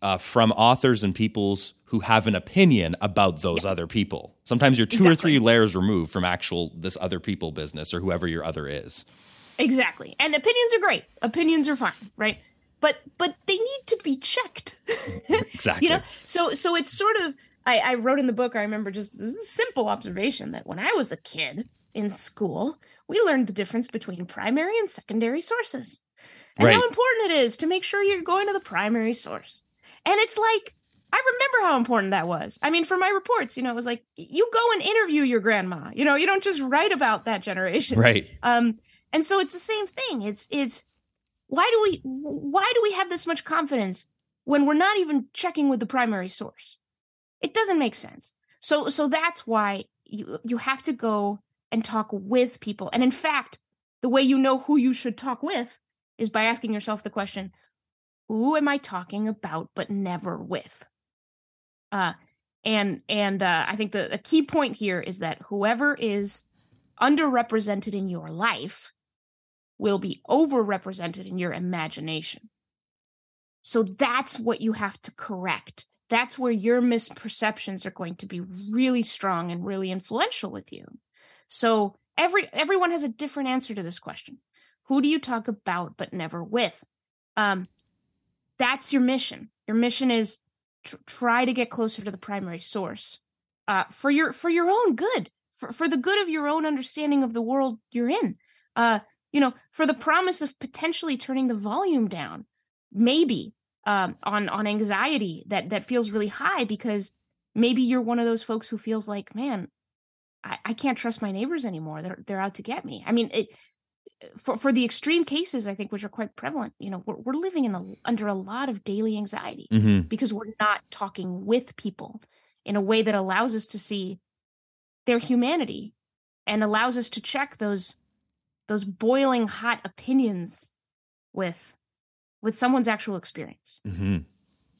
uh, from authors and peoples who have an opinion about those yeah. other people. Sometimes you're two exactly. or three layers removed from actual this other people business or whoever your other is. Exactly. And opinions are great. Opinions are fine, right? But but they need to be checked. exactly. You know? So so it's sort of I, I wrote in the book, I remember just a simple observation that when I was a kid in school, we learned the difference between primary and secondary sources. And right. how important it is to make sure you're going to the primary source. And it's like, I remember how important that was. I mean, for my reports, you know, it was like you go and interview your grandma. You know, you don't just write about that generation. Right. Um, and so it's the same thing. It's it's why do we why do we have this much confidence when we're not even checking with the primary source? It doesn't make sense. So so that's why you you have to go and talk with people. And in fact, the way you know who you should talk with is by asking yourself the question, who am I talking about but never with? Uh, and and uh, I think the, the key point here is that whoever is underrepresented in your life will be overrepresented in your imagination. So that's what you have to correct. That's where your misperceptions are going to be really strong and really influential with you. So every everyone has a different answer to this question. Who do you talk about but never with? Um, that's your mission. Your mission is tr- try to get closer to the primary source uh, for your for your own good, for for the good of your own understanding of the world you're in. Uh, you know, for the promise of potentially turning the volume down, maybe um, on on anxiety that that feels really high because maybe you're one of those folks who feels like, man, I, I can't trust my neighbors anymore. They're they're out to get me. I mean, it, for for the extreme cases, I think, which are quite prevalent, you know, we're, we're living in a, under a lot of daily anxiety mm-hmm. because we're not talking with people in a way that allows us to see their humanity and allows us to check those those boiling hot opinions with with someone's actual experience. Mm-hmm.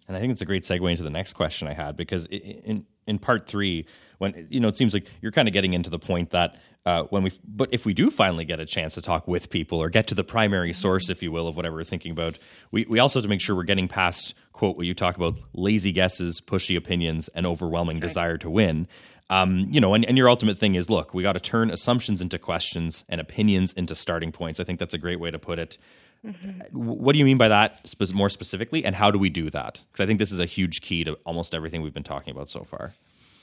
And I think it's a great segue into the next question I had because in in part three, when you know it seems like you're kind of getting into the point that uh, when we but if we do finally get a chance to talk with people or get to the primary mm-hmm. source, if you will, of whatever we're thinking about, we we also have to make sure we're getting past quote what you talk about lazy guesses, pushy opinions, and overwhelming right. desire to win. Um, you know, and, and your ultimate thing is look, we got to turn assumptions into questions and opinions into starting points. I think that's a great way to put it. Mm-hmm. What do you mean by that spe- more specifically, and how do we do that? Because I think this is a huge key to almost everything we've been talking about so far.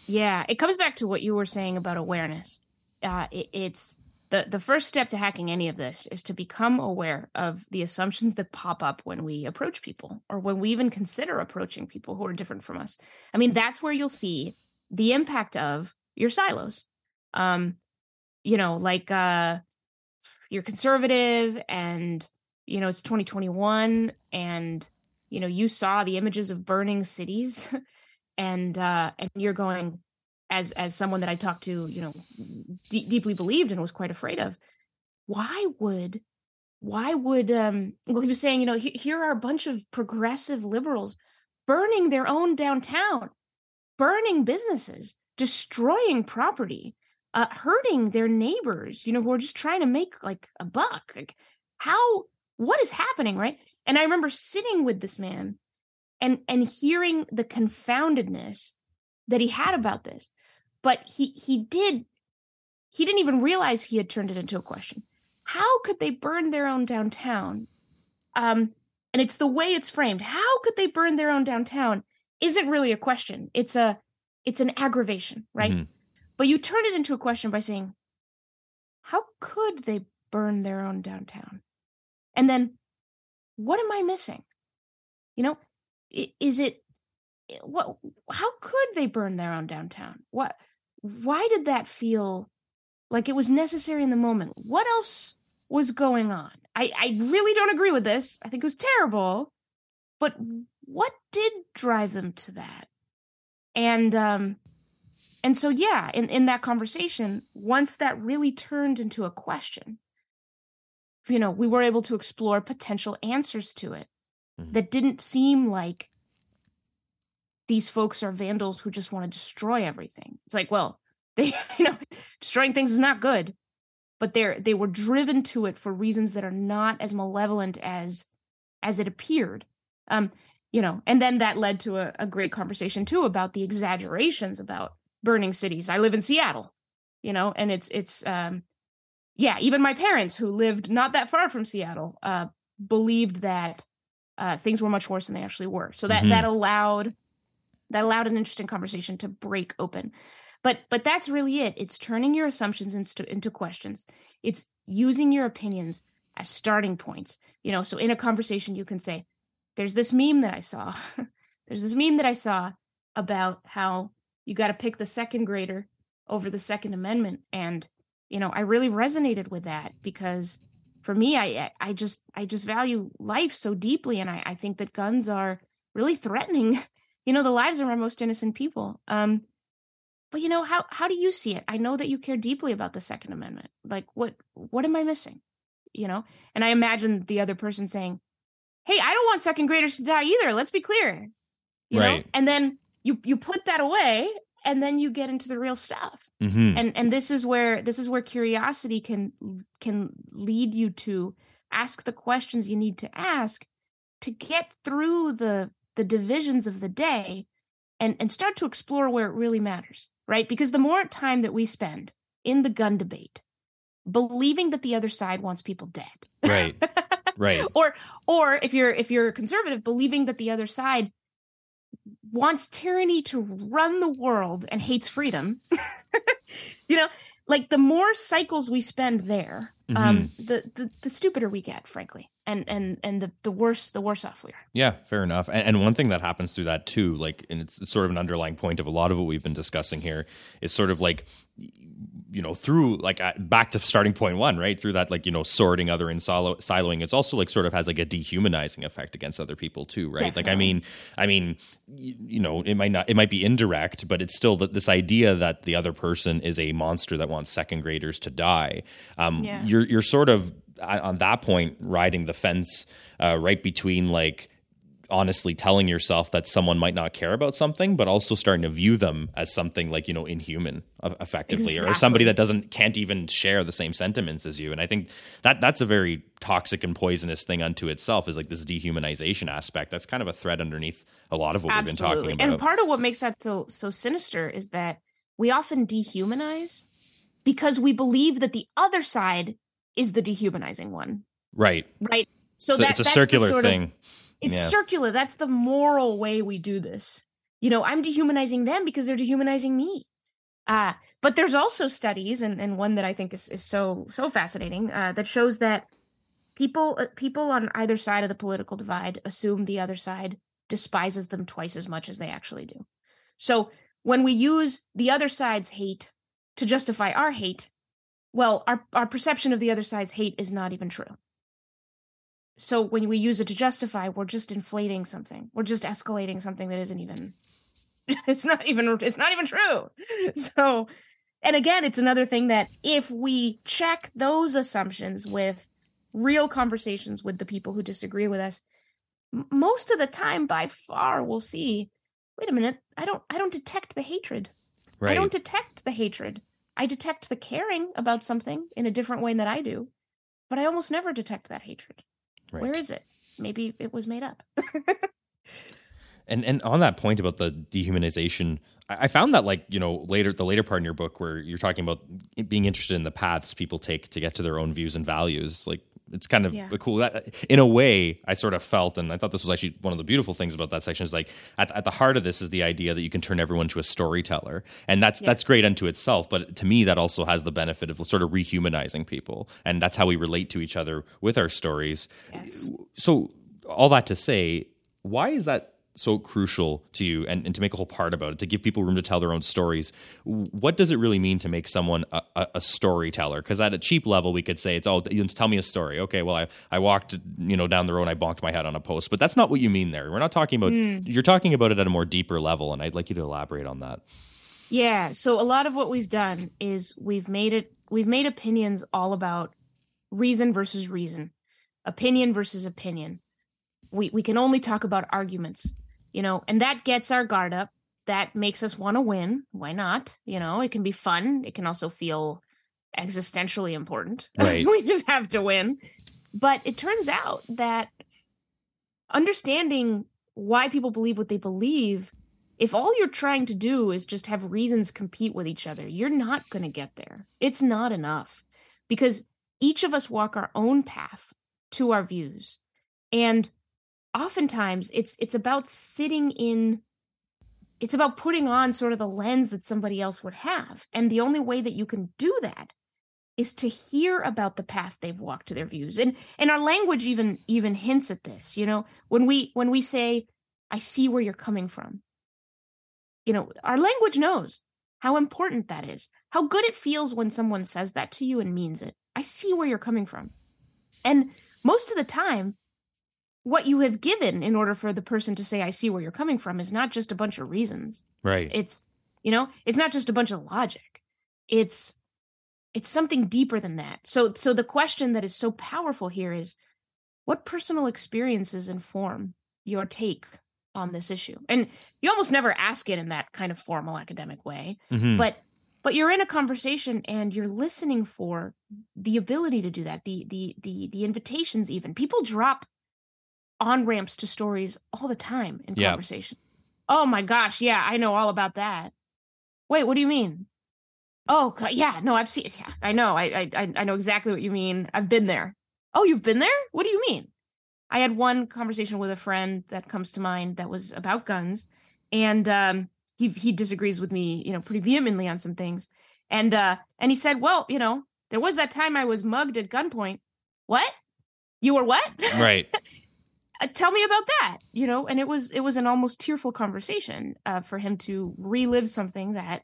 Yeah, it comes back to what you were saying about awareness. Uh, it, it's the the first step to hacking any of this is to become aware of the assumptions that pop up when we approach people, or when we even consider approaching people who are different from us. I mean, that's where you'll see the impact of your silos. Um, you know, like uh, you're conservative and you know it's 2021 and you know you saw the images of burning cities and uh and you're going as as someone that i talked to you know d- deeply believed and was quite afraid of why would why would um well he was saying you know he, here are a bunch of progressive liberals burning their own downtown burning businesses destroying property uh hurting their neighbors you know who are just trying to make like a buck. Like how what is happening right? And i remember sitting with this man and and hearing the confoundedness that he had about this but he he did he didn't even realize he had turned it into a question how could they burn their own downtown um and it's the way it's framed how could they burn their own downtown isn't really a question it's a it's an aggravation right mm-hmm. but you turn it into a question by saying how could they burn their own downtown and then what am I missing? You know, is it what how could they burn their own downtown? What why did that feel like it was necessary in the moment? What else was going on? I, I really don't agree with this. I think it was terrible. But what did drive them to that? And um and so yeah, in, in that conversation, once that really turned into a question, you know, we were able to explore potential answers to it mm-hmm. that didn't seem like these folks are vandals who just want to destroy everything. It's like, well, they, you know, destroying things is not good, but they're they were driven to it for reasons that are not as malevolent as as it appeared. Um, you know, and then that led to a, a great conversation too about the exaggerations about burning cities. I live in Seattle, you know, and it's it's um yeah, even my parents who lived not that far from Seattle uh, believed that uh, things were much worse than they actually were. So that mm-hmm. that allowed that allowed an interesting conversation to break open. But but that's really it. It's turning your assumptions into into questions. It's using your opinions as starting points. You know, so in a conversation you can say, "There's this meme that I saw. There's this meme that I saw about how you got to pick the second grader over the Second Amendment, and you know i really resonated with that because for me i i just i just value life so deeply and i i think that guns are really threatening you know the lives of our most innocent people um but you know how how do you see it? I know that you care deeply about the second amendment. Like what what am i missing? You know? And i imagine the other person saying hey i don't want second graders to die either. Let's be clear. You right. know and then you you put that away and then you get into the real stuff. Mm-hmm. and and this is where this is where curiosity can can lead you to ask the questions you need to ask to get through the the divisions of the day and and start to explore where it really matters right? Because the more time that we spend in the gun debate believing that the other side wants people dead. Right. Right. Or or if you're if you're conservative believing that the other side wants tyranny to run the world and hates freedom, you know, like the more cycles we spend there, um, mm-hmm. um, the, the the stupider we get, frankly and and and the the worse the worse off we are. Yeah, fair enough. And, and, one thing that happens through that too, like, and it's sort of an underlying point of a lot of what we've been discussing here, is sort of like, you know, through like back to starting point one, right? Through that, like, you know, sorting other and silo- siloing, it's also like sort of has like a dehumanizing effect against other people too, right? Definitely. Like, I mean, I mean, you know, it might not, it might be indirect, but it's still that this idea that the other person is a monster that wants second graders to die. Um, yeah. You're you're sort of on that point riding the fence uh, right between like honestly telling yourself that someone might not care about something but also starting to view them as something like you know inhuman effectively exactly. or somebody that doesn't can't even share the same sentiments as you. And i think that that's a very toxic and poisonous thing unto itself is like this dehumanization aspect. That's kind of a thread underneath a lot of what Absolutely. we've been talking about and part of what makes that so so sinister is that we often dehumanize because we believe that the other side is the dehumanizing one. Right. Right? So, so that, it's a circular thing of, it's yeah. circular. That's the moral way we do this. You know, I'm dehumanizing them because they're dehumanizing me. Uh, but there's also studies, and, and one that I think is, is so so fascinating, uh, that shows that people uh, people on either side of the political divide assume the other side despises them twice as much as they actually do. So when we use the other side's hate to justify our hate, well, our, our perception of the other side's hate is not even true so when we use it to justify we're just inflating something. We're just escalating something that isn't even it's not even it's not even true. So and again it's another thing that if we check those assumptions with real conversations with the people who disagree with us most of the time by far we'll see wait a minute i don't i don't detect the hatred. Right. i don't detect the hatred. I detect the caring about something in a different way than i do but i almost never detect that hatred Right. Where is it? Maybe it was made up. and and on that point about the dehumanization, I, I found that like you know later the later part in your book where you're talking about being interested in the paths people take to get to their own views and values, like it's kind of yeah. cool that in a way i sort of felt and i thought this was actually one of the beautiful things about that section is like at, at the heart of this is the idea that you can turn everyone to a storyteller and that's yes. that's great unto itself but to me that also has the benefit of sort of rehumanizing people and that's how we relate to each other with our stories yes. so all that to say why is that so crucial to you and, and to make a whole part about it to give people room to tell their own stories what does it really mean to make someone a, a, a storyteller? Because at a cheap level we could say it's all you know, tell me a story. Okay well I, I walked you know down the road and i bonked my head on a post. But that's not what you mean there. We're not talking about mm. you're talking about it at a more deeper level and i'd like you to elaborate on that. Yeah so a lot of what we've done is we've made it we've made opinions all about reason versus reason opinion versus opinion. We we can only talk about arguments you know, and that gets our guard up. That makes us want to win. Why not? You know, it can be fun. It can also feel existentially important. Right. we just have to win. But it turns out that understanding why people believe what they believe, if all you're trying to do is just have reasons compete with each other, you're not going to get there. It's not enough because each of us walk our own path to our views. And oftentimes it's it's about sitting in it's about putting on sort of the lens that somebody else would have. And the only way that you can do that is to hear about the path they've walked to their views. And and our language even even hints at this you know? When we when we say i see where you're coming from you know our language knows how important that is how good it feels when someone says that to you and means it. I see where you're coming from. And most of the time what you have given in order for the person to say i see where you're coming from is not just a bunch of reasons. Right. It's you know it's not just a bunch of logic. It's it's something deeper than that. So so the question that is so powerful here is what personal experiences inform your take on this issue? And you almost never ask it in that kind of formal academic way mm-hmm. but but you're in a conversation and you're listening for the ability to do that the the the the invitations even. People drop on ramps to stories all the time in yeah. conversation. Oh my gosh, yeah, I know all about that. Wait, what do you mean? Oh, yeah, no, I've seen. Yeah, I know. I, I I know exactly what you mean. I've been there. Oh, you've been there? What do you mean? I had one conversation with a friend that comes to mind that was about guns, and um, he he disagrees with me, you know, pretty vehemently on some things, and uh, and he said, well, you know, there was that time I was mugged at gunpoint. What? You were what? Right. Uh, tell me about that you know and it was it was an almost tearful conversation uh, for him to relive something that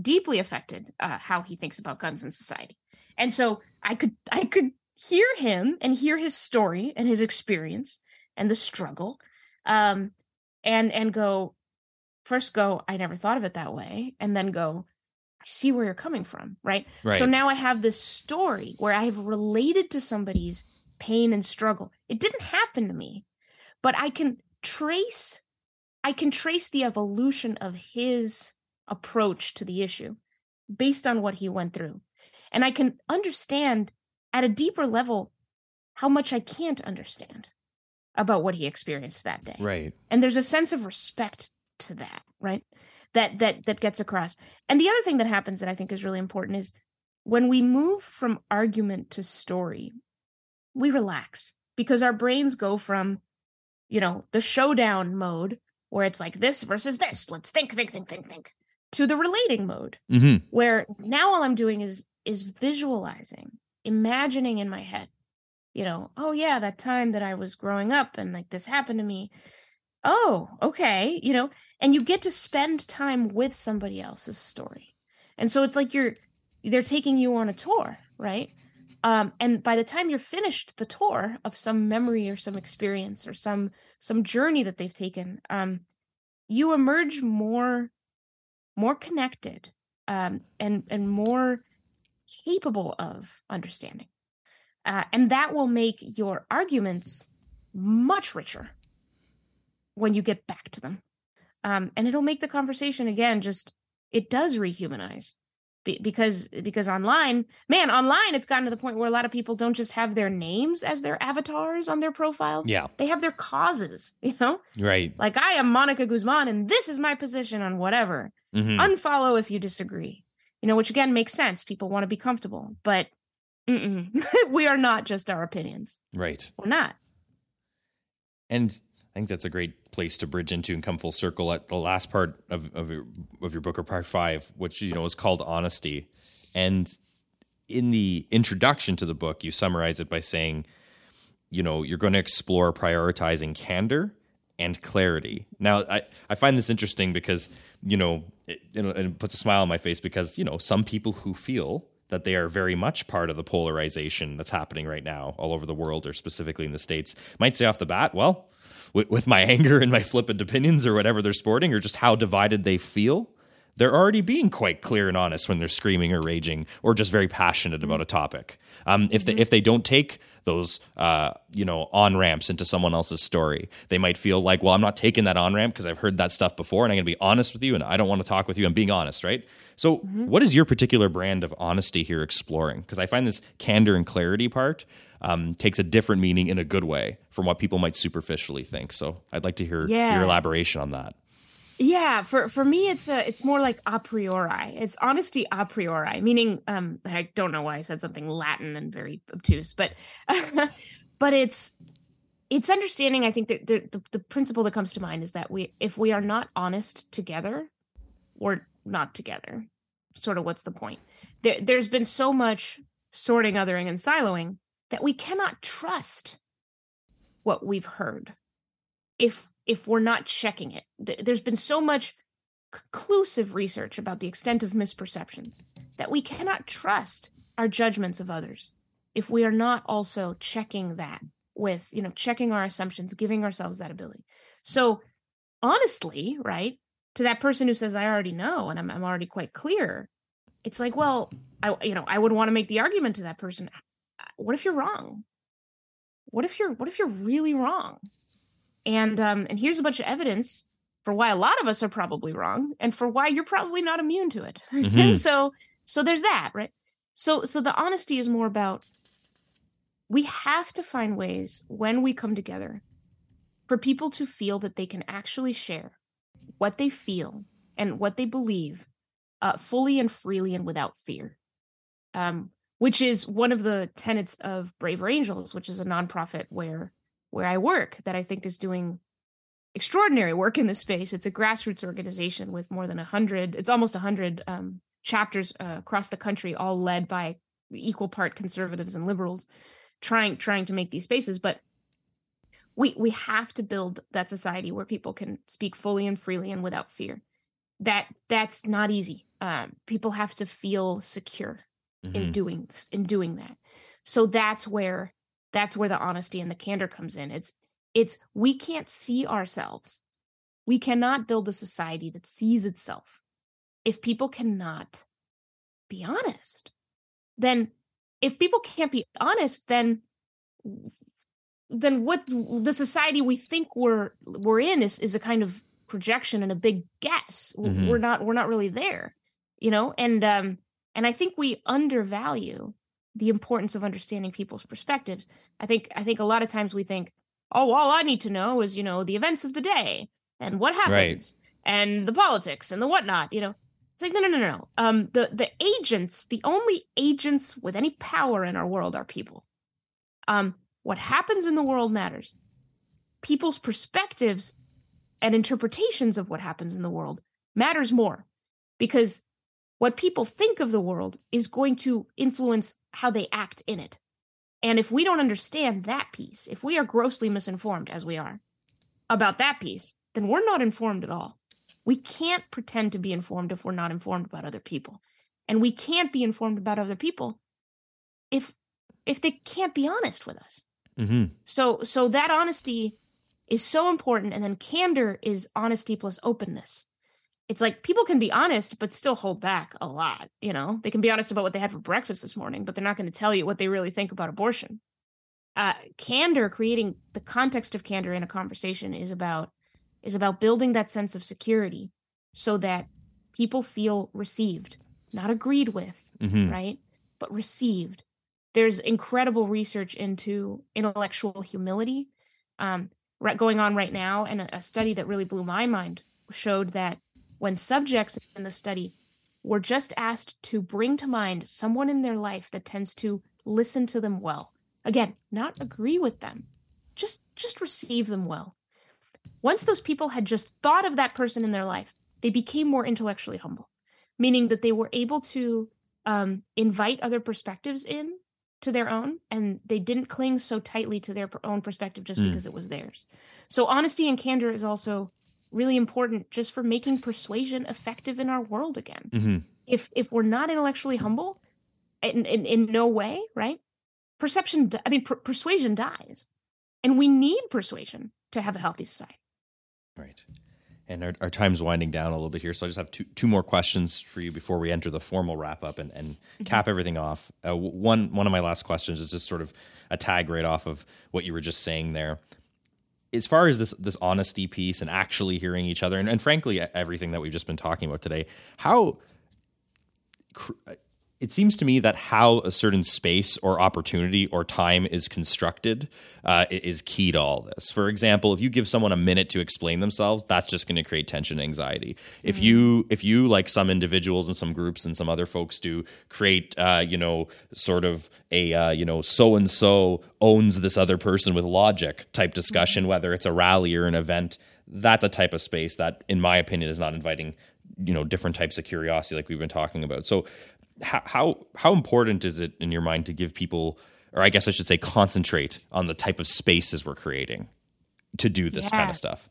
deeply affected uh, how he thinks about guns in society. And so i could i could hear him and hear his story and his experience and the struggle um and and go first go i never thought of it that way and then go i see where you're coming from right, right. so now i have this story where i have related to somebody's pain and struggle. It didn't happen to me but I can trace I can trace the evolution of his approach to the issue based on what he went through. And I can understand at a deeper level how much I can't understand about what he experienced that day. Right. And there's a sense of respect to that, right? That that that gets across. And the other thing that happens that I think is really important is when we move from argument to story, we relax because our brains go from you know, the showdown mode where it's like this versus this. Let's think, think, think, think, think. To the relating mode, mm-hmm. where now all I'm doing is is visualizing, imagining in my head, you know, oh yeah, that time that I was growing up and like this happened to me. Oh, okay, you know, and you get to spend time with somebody else's story. And so it's like you're they're taking you on a tour, right? Um, and by the time you're finished the tour of some memory or some experience or some some journey that they've taken um, you emerge more more connected um, and and more capable of understanding. Uh, and that will make your arguments much richer when you get back to them. Um, and it'll make the conversation again just it does rehumanize be- because because online man online it's gotten to the point where a lot of people don't just have their names as their avatars on their profiles. Yeah. They have their causes you know? Right. Like i am monica guzman and this is my position on whatever. Mm-hmm. unfollow if you disagree you know which again makes sense. People want to be comfortable but we are not just our opinions. Right. We're not. And I think that's a great place to bridge into and come full circle at the last part of, of your of your book or part five, which you know is called honesty. And in the introduction to the book, you summarize it by saying, you know, you're going to explore prioritizing candor and clarity. Now, I, I find this interesting because, you know, it, it puts a smile on my face because, you know, some people who feel that they are very much part of the polarization that's happening right now all over the world or specifically in the States might say off the bat, well, with, with my anger and my flippant opinions or whatever they're sporting or just how divided they feel they're already being quite clear and honest when they're screaming or raging or just very passionate about a topic. Um, if they if they don't take those uh, you know on ramps into someone else's story, they might feel like, well, I'm not taking that on ramp because I've heard that stuff before, and I'm going to be honest with you, and I don't want to talk with you. I'm being honest, right? So, mm-hmm. what is your particular brand of honesty here exploring? Because I find this candor and clarity part um, takes a different meaning in a good way from what people might superficially think. So I'd like to hear yeah. your elaboration on that. Yeah, for for me, it's a it's more like a priori. It's honesty a priori, meaning um, I don't know why I said something Latin and very obtuse, but but it's it's understanding. I think that the, the the principle that comes to mind is that we if we are not honest together, we're not together. Sort of, what's the point? There, there's been so much sorting, othering, and siloing that we cannot trust what we've heard if if we're not checking it. There's been so much conclusive research about the extent of misperceptions that we cannot trust our judgments of others if we are not also checking that with, you know, checking our assumptions, giving ourselves that ability. So, honestly, right, to that person who says, I already know and I'm, I'm already quite clear, it's like, well, I, you know, I would want to make the argument to that person what if you're wrong? What if you're what if you're really wrong? And um and here's a bunch of evidence for why a lot of us are probably wrong and for why you're probably not immune to it. Mm-hmm. so so there's that, right? So so the honesty is more about we have to find ways when we come together for people to feel that they can actually share what they feel and what they believe uh, fully and freely and without fear. Um, which is one of the tenets of Braver Angels, which is a nonprofit where where I work that I think is doing extraordinary work in this space. It's a grassroots organization with more than a hundred, it's almost a hundred um, chapters uh, across the country, all led by equal part conservatives and liberals, trying trying to make these spaces. But we we have to build that society where people can speak fully and freely and without fear. That that's not easy. Um, people have to feel secure mm-hmm. in doing in doing that. So that's where that's where the honesty and the candor comes in. It's it's we can't see ourselves. We cannot build a society that sees itself if people cannot be honest. Then if people can't be honest, then then what the society we think we're we're in is is a kind of projection and a big guess. Mm-hmm. We're not we're not really there, you know. And um and I think we undervalue the importance of understanding people's perspectives. I think I think a lot of times we think, oh, all I need to know is you know the events of the day and what happens right. and the politics and the whatnot. You know, it's like no, no, no, no. Um, the the agents, the only agents with any power in our world are people. Um, what happens in the world matters. People's perspectives and interpretations of what happens in the world matters more because what people think of the world is going to influence how they act in it. And if we don't understand that piece, if we are grossly misinformed, as we are, about that piece, then we're not informed at all. We can't pretend to be informed if we're not informed about other people. And we can't be informed about other people if if they can't be honest with us. Mm-hmm. So so that honesty is so important. And then candor is honesty plus openness. It's like people can be honest, but still hold back a lot. You know, they can be honest about what they had for breakfast this morning, but they're not going to tell you what they really think about abortion. Uh, candor, creating the context of candor in a conversation, is about is about building that sense of security, so that people feel received, not agreed with, mm-hmm. right, but received. There's incredible research into intellectual humility. Um, going on right now, and a, study that really blew my mind showed that when subjects in the study were just asked to bring to mind someone in their life that tends to listen to them well, again, not agree with them, just just receive them well. Once those people had just thought of that person in their life, they became more intellectually humble, meaning that they were able to um, invite other perspectives in to their own and they didn't cling so tightly to their own perspective just mm. because it was theirs. So honesty and candor is also really important just for making persuasion effective in our world again. Mm-hmm. If if we're not intellectually humble in, in, in no way, right? Perception I mean per- persuasion dies. And we need persuasion to have a healthy society. Right and our, our, time's winding down a little bit here, so I just have two two more questions for you before we enter the formal wrap up and, and mm-hmm. cap everything off. Uh, one one of my last questions is just sort of a tag right off of what you were just saying there. As far as this this honesty piece and actually hearing each other, and, and frankly everything that we've just been talking about today, how it seems to me that how a certain space or opportunity or time is constructed uh, is key to all this. For example, if you give someone a minute to explain themselves, that's just going to create tension and anxiety. Mm-hmm. If you if you like some individuals and some groups and some other folks do create, uh, you know, sort of a uh, you know so and so owns this other person with logic type discussion, mm-hmm. whether it's a rally or an event, that's a type of space that, in my opinion, is not inviting you know different types of curiosity like we've been talking about so how how important is it in your mind to give people or I guess I should say concentrate on the type of spaces we're creating to do this yeah. kind of stuff?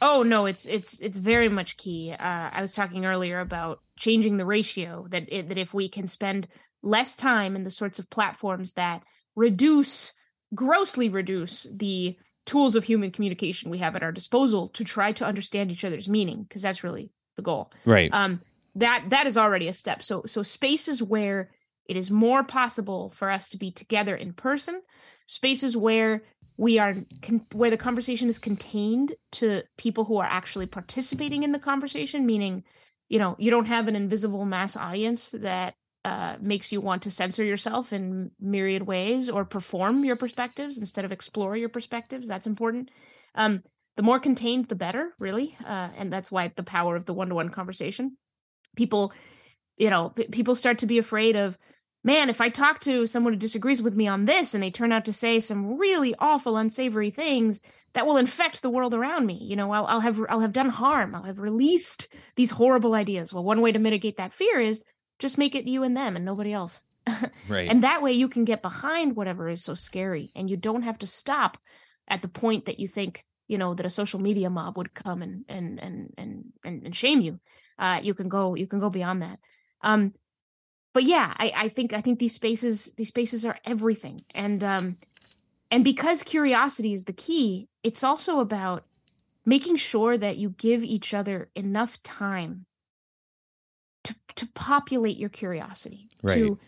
Oh no, it's it's it's very much key. Uh, I was talking earlier about changing the ratio that it, that if we can spend less time in the sorts of platforms that reduce grossly reduce the tools of human communication we have at our disposal to try to understand each other's meaning because that's really the goal. Right. Um that that is already a step. So so spaces where it is more possible for us to be together in person spaces where we are con- where the conversation is contained to people who are actually participating in the conversation meaning you know you don't have an invisible mass audience that uh, makes you want to censor yourself in myriad ways or perform your perspectives instead of explore your perspectives. That's important. Um, the more contained the better really uh, and that's why the power of the one-to-one conversation people you know p- people start to be afraid of man if i talk to someone who disagrees with me on this and they turn out to say some really awful unsavory things that will infect the world around me you know I'll, I'll have i'll have done harm i'll have released these horrible ideas. Well one way to mitigate that fear is just make it you and them and nobody else. Right. And that way you can get behind whatever is so scary and you don't have to stop at the point that you think you know that a social media mob would come and and and and and, and shame you uh, you can go you can go beyond that um but yeah I, I think i think these spaces these spaces are everything and um and because curiosity is the key it's also about making sure that you give each other enough time to to populate your curiosity right. to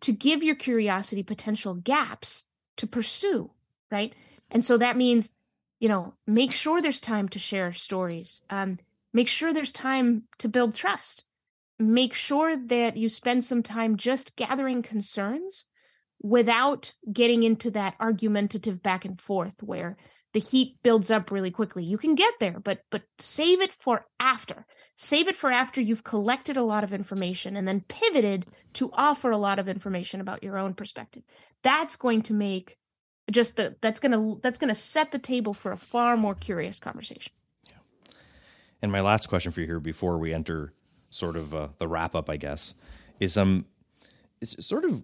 to give your curiosity potential gaps to pursue right And so that means, you know, make sure there's time to share stories. Um, make sure there's time to build trust. Make sure that you spend some time just gathering concerns without getting into that argumentative back and forth where the heat builds up really quickly. You can get there, but but save it for after. Save it for after you've collected a lot of information and then pivoted to offer a lot of information about your own perspective. That's going to make just the that's going to that's going to set the table for a far more curious conversation. And my last question for you here before we enter sort of uh, the wrap up, I guess, is um is sort of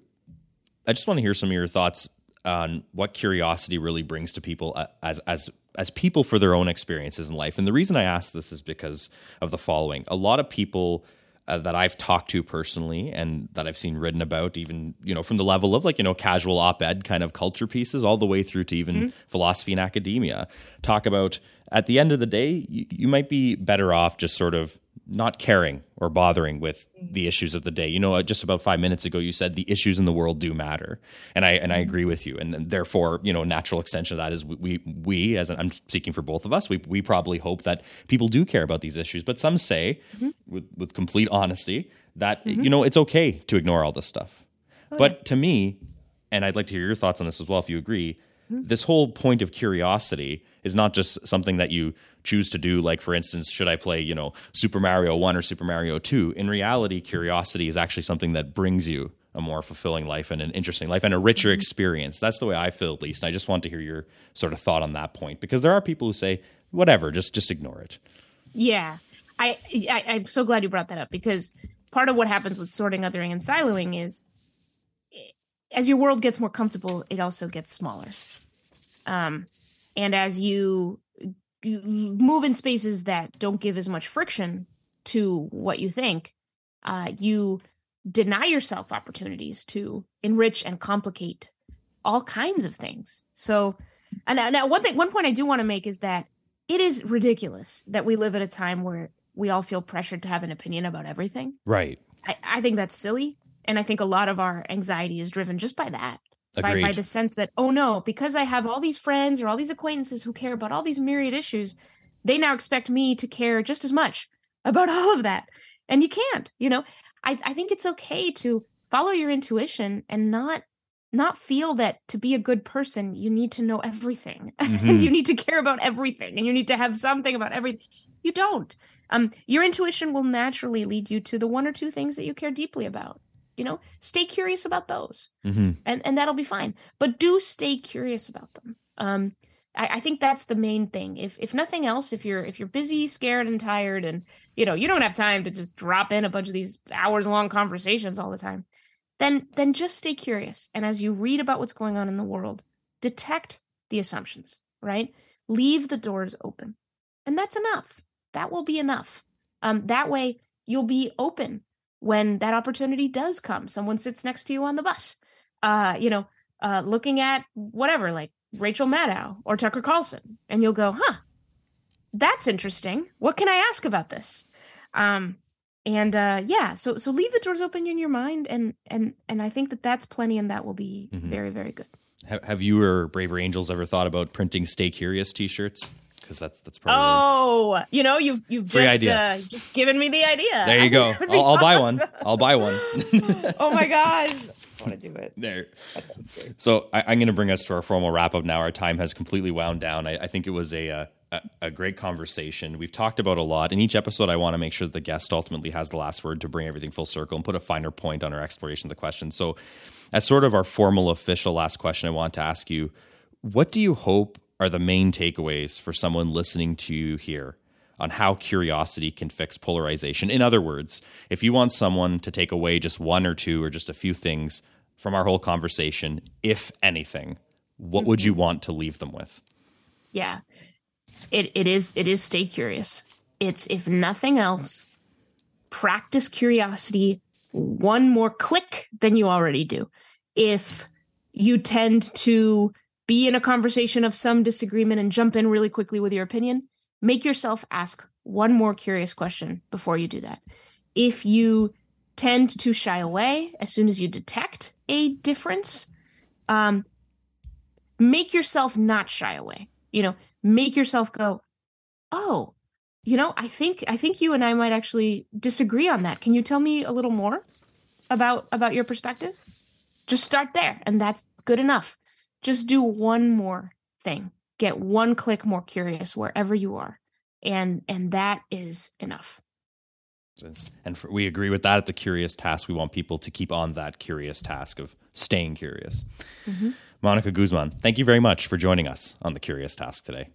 I just want to hear some of your thoughts on what curiosity really brings to people as as as people for their own experiences in life. And the reason I ask this is because of the following: a lot of people. Uh, that I've talked to personally and that I've seen written about, even you know, from the level of like you know casual op-ed kind of culture pieces, all the way through to even mm-hmm. philosophy and academia, talk about at the end of the day, you, you might be better off just sort of not caring or bothering with the issues of the day. You know, just about five minutes ago, you said the issues in the world do matter, and I and I agree with you. And, therefore, you know, natural extension of that is we we as I'm speaking for both of us, we we probably hope that people do care about these issues. But some say, mm-hmm. with with complete honesty, that mm-hmm. you know it's okay to ignore all this stuff. Oh, but yeah. to me, and I'd like to hear your thoughts on this as well, if you agree. This whole point of curiosity is not just something that you choose to do like for instance should i play you know super mario 1 or super mario 2 in reality curiosity is actually something that brings you a more fulfilling life and an interesting life and a richer mm-hmm. experience. That's the way i feel at least. And i just want to hear your sort of thought on that point because there are people who say whatever just just ignore it. Yeah. I, I i'm so glad you brought that up because part of what happens with sorting othering and siloing is as your world gets more comfortable it also gets smaller um and as you you move in spaces that don't give as much friction to what you think, uh, you deny yourself opportunities to enrich and complicate all kinds of things. So, and now, now one thing, one point I do want to make is that it is ridiculous that we live at a time where we all feel pressured to have an opinion about everything. Right. I, I think that's silly. And I think a lot of our anxiety is driven just by that by, by the sense that oh no because i have all these friends or all these acquaintances who care about all these myriad issues they now expect me to care just as much about all of that. And you can't you know? I, I think it's okay to follow your intuition and not not feel that to be a good person you need to know everything. Mm-hmm. and you need to care about everything and you need to have something about everything you don't. Um your intuition will naturally lead you to the one or two things that you care deeply about you know stay curious about those mm-hmm. and and that'll be fine but do stay curious about them. Um I, I, think that's the main thing. If if nothing else if you're if you're busy scared and tired and you know you don't have time to just drop in a bunch of these hours long conversations all the time then then just stay curious and as you read about what's going on in the world detect the assumptions right? Leave the doors open and that's enough. That will be enough. Um that way you'll be open when that opportunity does come. Someone sits next to you on the bus, uh, you know, uh, looking at whatever, like Rachel Maddow or Tucker Carlson, and you'll go, huh, that's interesting. What can I ask about this? Um, and uh, yeah, so so leave the doors open in your mind, and and and I think that that's plenty, and that will be mm-hmm. very very good. Have you or Braver Angels ever thought about printing "Stay Curious" T-shirts? Because that's that's probably oh you know you've you've just idea. Uh, just given me the idea. There you go. I'll, I'll buy one. I'll buy one. oh my gosh. I want to do it. There. That sounds good. So I, am going to bring us to our formal wrap up now. Our time has completely wound down. I, I think it was a, uh, a, a great conversation. We've talked about a lot. In each episode, I want to make sure that the guest ultimately has the last word to bring everything full circle and put a finer point on our exploration of the question. So, as sort of our formal, official last question, I want to ask you: What do you hope are the main takeaways for someone listening to you here on how curiosity can fix polarization? In other words, if you want someone to take away just one or two or just a few things from our whole conversation, if anything, what would you mm-hmm. want to leave them with? Yeah. It it is it is stay curious. It's if nothing else, practice curiosity one more click than you already do. If you tend to be in a conversation of some disagreement and jump in really quickly with your opinion, make yourself ask one more curious question before you do that. If you tend to shy away as soon as you detect a difference, um, make yourself not shy away. You know, make yourself go, "Oh, you know, I think I think you and I might actually disagree on that. Can you tell me a little more about about your perspective?" Just start there and that's good enough. Just do one more thing. Get one click more curious wherever you are. And and that is enough. And for, we agree with that at the curious task. We want people to keep on that curious task of staying curious. Mm-hmm. Monica Guzman, thank you very much for joining us on the Curious Task today.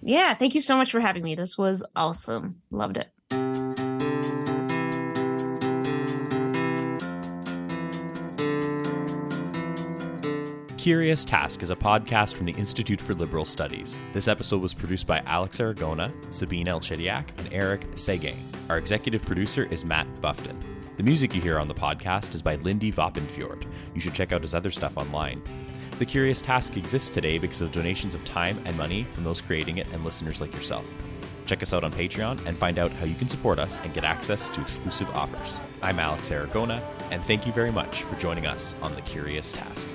Yeah, thank you so much for having me. This was awesome. Loved it. Curious Task is a podcast from the Institute for Liberal Studies. This episode was produced by Alex Aragona, Sabine Elchediak, and Eric Seguin. Our executive producer is Matt Bufton. The music you hear on the podcast is by Lindy Vopnfjörð. You should check out his other stuff online. The Curious Task exists today because of donations of time and money from those creating it and listeners like yourself. Check us out on Patreon and find out how you can support us and get access to exclusive offers. I'm Alex Aragona, and thank you very much for joining us on The Curious Task.